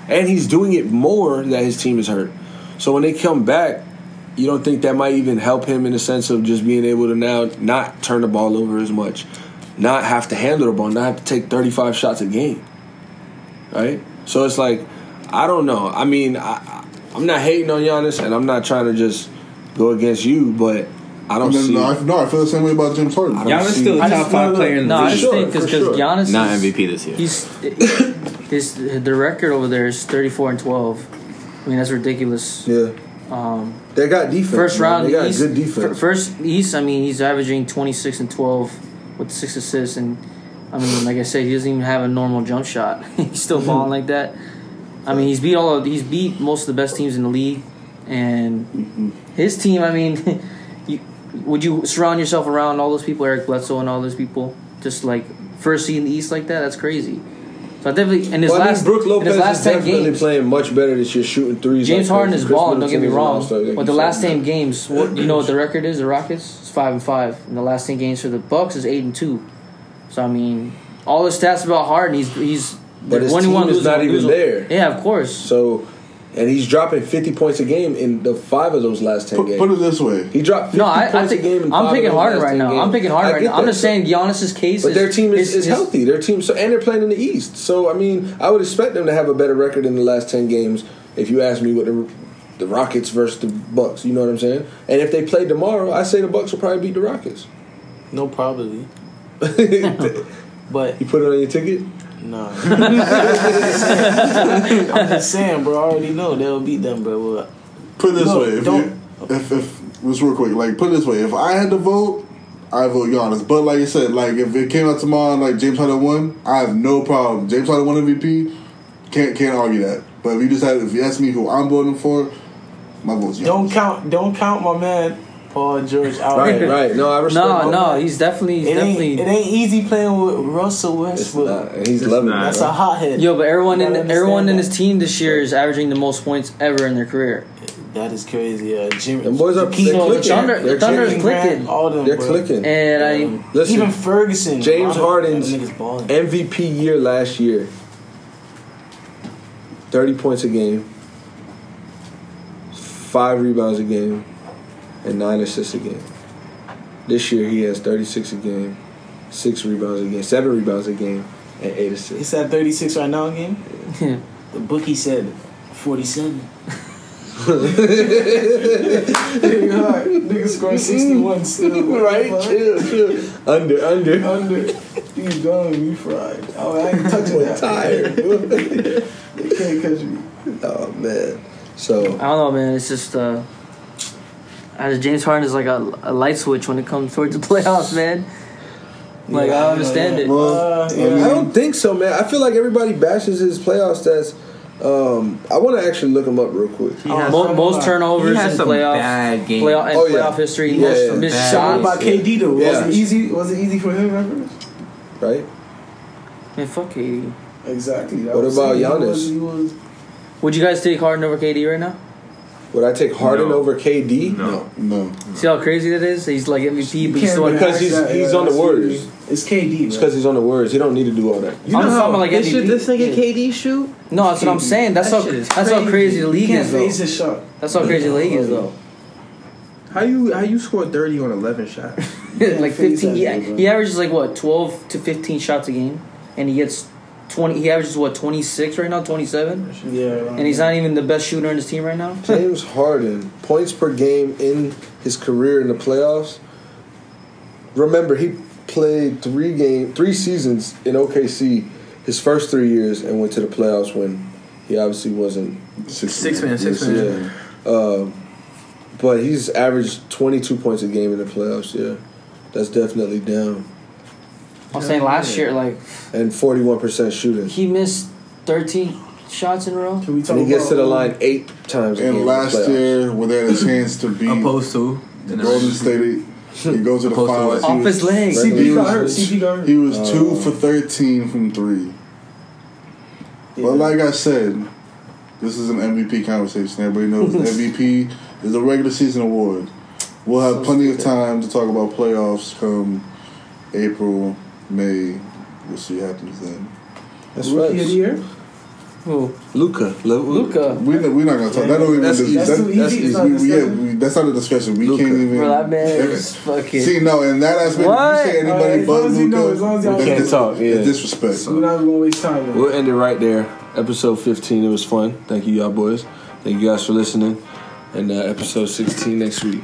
And he's doing it more that his team is hurt. So when they come back, you don't think that might even help him in the sense of just being able to now not turn the ball over as much, not have to handle the ball, not have to take 35 shots a game. Right? So it's like, I don't know. I mean, I, I'm not hating on Giannis and I'm not trying to just go against you, but I don't no, see. no, I, no, I feel the same way about James Harden. Giannis see- still the top just- five no, no, player in the league. No, I just sure, think because for sure. Giannis Not is- MVP this year. He's his the record over there is 34 and 12. I mean that's ridiculous. Yeah. Um, They got defense. first man. round They got East, good defense. First East, I mean he's averaging 26 and 12 with six assists, and I mean like I said, he doesn't even have a normal jump shot. [LAUGHS] he's still balling like that. I mean he's beat all of, he's beat most of the best teams in the league, and his team. I mean, [LAUGHS] you, would you surround yourself around all those people, Eric Bledsoe and all those people, just like first seed in the East like that? That's crazy. So I definitely in his Well, I mean, last Brook in Lopez his last is definitely games. playing much better this year, shooting threes. James like Harden is balling. Don't get me Middleton is an wrong, like but the last ten games, what you know what the record is? The Rockets is five and five, and the last ten games for the Bucks is eight and two. So I mean, all the stats about Harden, he's he's But his team won, is not even there. Yeah, of course. So, and he's dropping fifty points a game in the five of those last ten Put, games. put it this way. he dropped 50 No, I, I points think a game. In I'm five picking of those Harden last right 10 now. Games. I'm picking Harden I right get now. I'm just saying Giannis's case. But is, their team is, is, is- healthy. Their team, so and they're playing in the East. So I mean, I would expect them to have a better record in the last ten games. If you ask me what the the Rockets versus the Bucks, you know what I'm saying. And if they play tomorrow, I say the Bucks will probably beat the Rockets. No, probably. [LAUGHS] But you put it on your ticket. No. [LAUGHS] I'm just saying, bro. I already know they'll beat them, bro. But Put it this No, way. If, don't- you, if if just real quick, like put it this way. If I had to vote, I vote Giannis. But like you said, like if it came out tomorrow, and, like James Harden won, I have no problem. James Harden won MVP. Can't can't argue that. But if you just had, if you ask me who I'm voting for, my vote's Giannis. don't count. Don't count my man Paul George out. Right, right. No, I respect. no, that. no, he's definitely, he's It ain't, definitely. it ain't easy playing with Russell It's Westbrook. not. And he's loving not. it. That's bro. a hothead. Yo, but everyone in gotta everyone in his team this year is averaging the most points ever in their career. That is crazy. Uh, Jimmy, Them boys are Jakeem- they're clicking. Thunder- They're the Thunder is clicking. clicking. Grant, all them. They're bro. clicking. And I, Listen, Even Ferguson, James Harden's them niggas balling. MVP year last year. Thirty points a game, five rebounds a game, and nine assists a game. This year he has thirty six a game, six rebounds a game, seven rebounds a game, and eight assists. He's at 36 right now, a game. the bookie said 47. [LAUGHS] Nigga scored 61 still. [LAUGHS] right? Chill, chill. Under, under. Under. He's gone. We fried. Oh, I ain't touching that. Tired. [LAUGHS] They can't catch me. oh man. So I don't know, man. It's just uh, as James Harden is like a, a light switch when it comes towards the playoffs, man. Like I Yeah, don't understand yeah. it. Well, Uh, I yeah. mean, I don't think so, man. I feel like everybody bashes his playoff stats. Um, I want to actually look him up real quick. He has, Mo- most turnovers he has in some playoffs, bad games. playoff and Oh, yeah. playoff history. Yeah, most yeah. missed Bad. So what shots. about KD though? Yeah. Was it easy? Was it easy for him, ever? Right? Man, fuck KD. Exactly. that What about it. Giannis? was- was- Would you guys take Harden over KD right now? Would I take Harden No. over KD? No. no. See how crazy that is? He's like MVP, You but he's can't still Because he's- that, he's yeah, on the that's Warriors. It's KD. It's because he's on the Warriors. He don't need to do all that. You I'm know just how talking like this, shit, MVP. this nigga Yeah. KD shoot? No, that's what I'm saying. That's That how shit is that's how crazy the You league can't is though. his shot. That's how crazy the league is though. How you how you score thirty on eleven shots? [LAUGHS] like face 15 that he, bro. he averages like what 12 to 15 shots a game and he gets 20 he averages what 26 right now 27 Yeah. and he's not even the best shooter in his team right now James Harden, points per game in his career in the playoffs. Remember, he played three game, three seasons in OKC, his first three years, and went to the playoffs when he obviously wasn't. Six, Six man, six man. Yeah. Um, but he's averaged 22 points a game in the playoffs. Yeah, that's definitely down. I'm saying last year like And 41% shooting. he missed 13 shots in a row Can we talk And he gets to the line eight times in And the last playoffs. year, when they had a chance to beat Opposed to the Golden State, he goes to the Opposed finals. He off was- his legs CP He got was- hurt. CP got hurt. He was Uh, two for thirteen from three. Yeah. But like I said, this is an MVP conversation. Everybody knows [LAUGHS] MVP is a regular season award. We'll have So plenty of time to talk about playoffs come April, May. We'll see what happens then. That's Rookie of the right. year. Who? Luka. Luka. We we're not gonna talk. Yeah, that don't even. that's that- That's that- too that's easy. easy. Not we, we, yeah, we, that's not a discussion. We Luka. can't even. bro that man is fucking See, no, in that aspect, What? you say anybody Alright, as but long as you know, as long as y'all that's can't dis- talk, yeah. it's disrespect. We're not gonna waste time. man. We'll end it right there. Episode 15. It was fun. Thank you, y'all boys. Thank you guys for listening. And uh, episode 16 next week.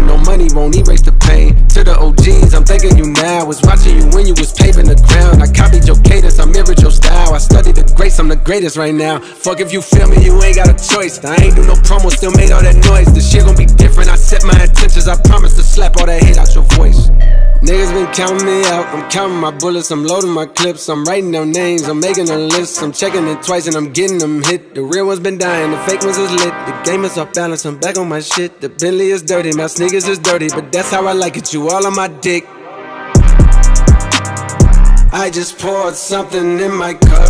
you know money won't erase the pain. To the OGs, I'm thanking you now. Was watching you when you was paving the ground. I copied your cadence, I mirrored your style. I studied the greats, I'm the greatest right now. Fuck if you feel me, you ain't got a choice. I ain't do no promo, still made all that noise. The shit gon' be different. I set my intentions, I promise to slap all that hate out your voice. Niggas been counting me out. I'm counting my bullets. I'm loading my clips. I'm writing down names. I'm making a list. I'm checking it twice and I'm getting them hit. The real ones been dying. The fake ones is lit. The game is off balance. I'm back on my shit. The Bentley is dirty. My sneakers is dirty. But that's how I like it. You all on my dick. I just poured something in my cup.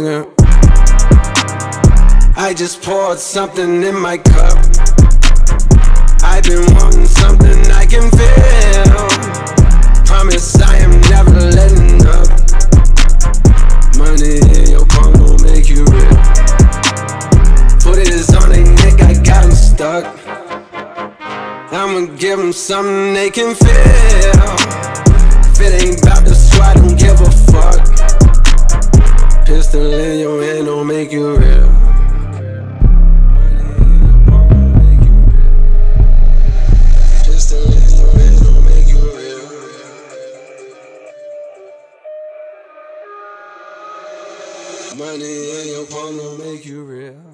nigga. I just poured something in my cup. I've been wanting something I can feel. Promise I am never letting up. Money in your palm will make you real. Put it on their neck, I got 'em stuck. I'ma give give 'em something they can feel. If it ain't about the swat, don't give a fuck. Pistol in your hand don't make you real. Money in your palm don't make you real.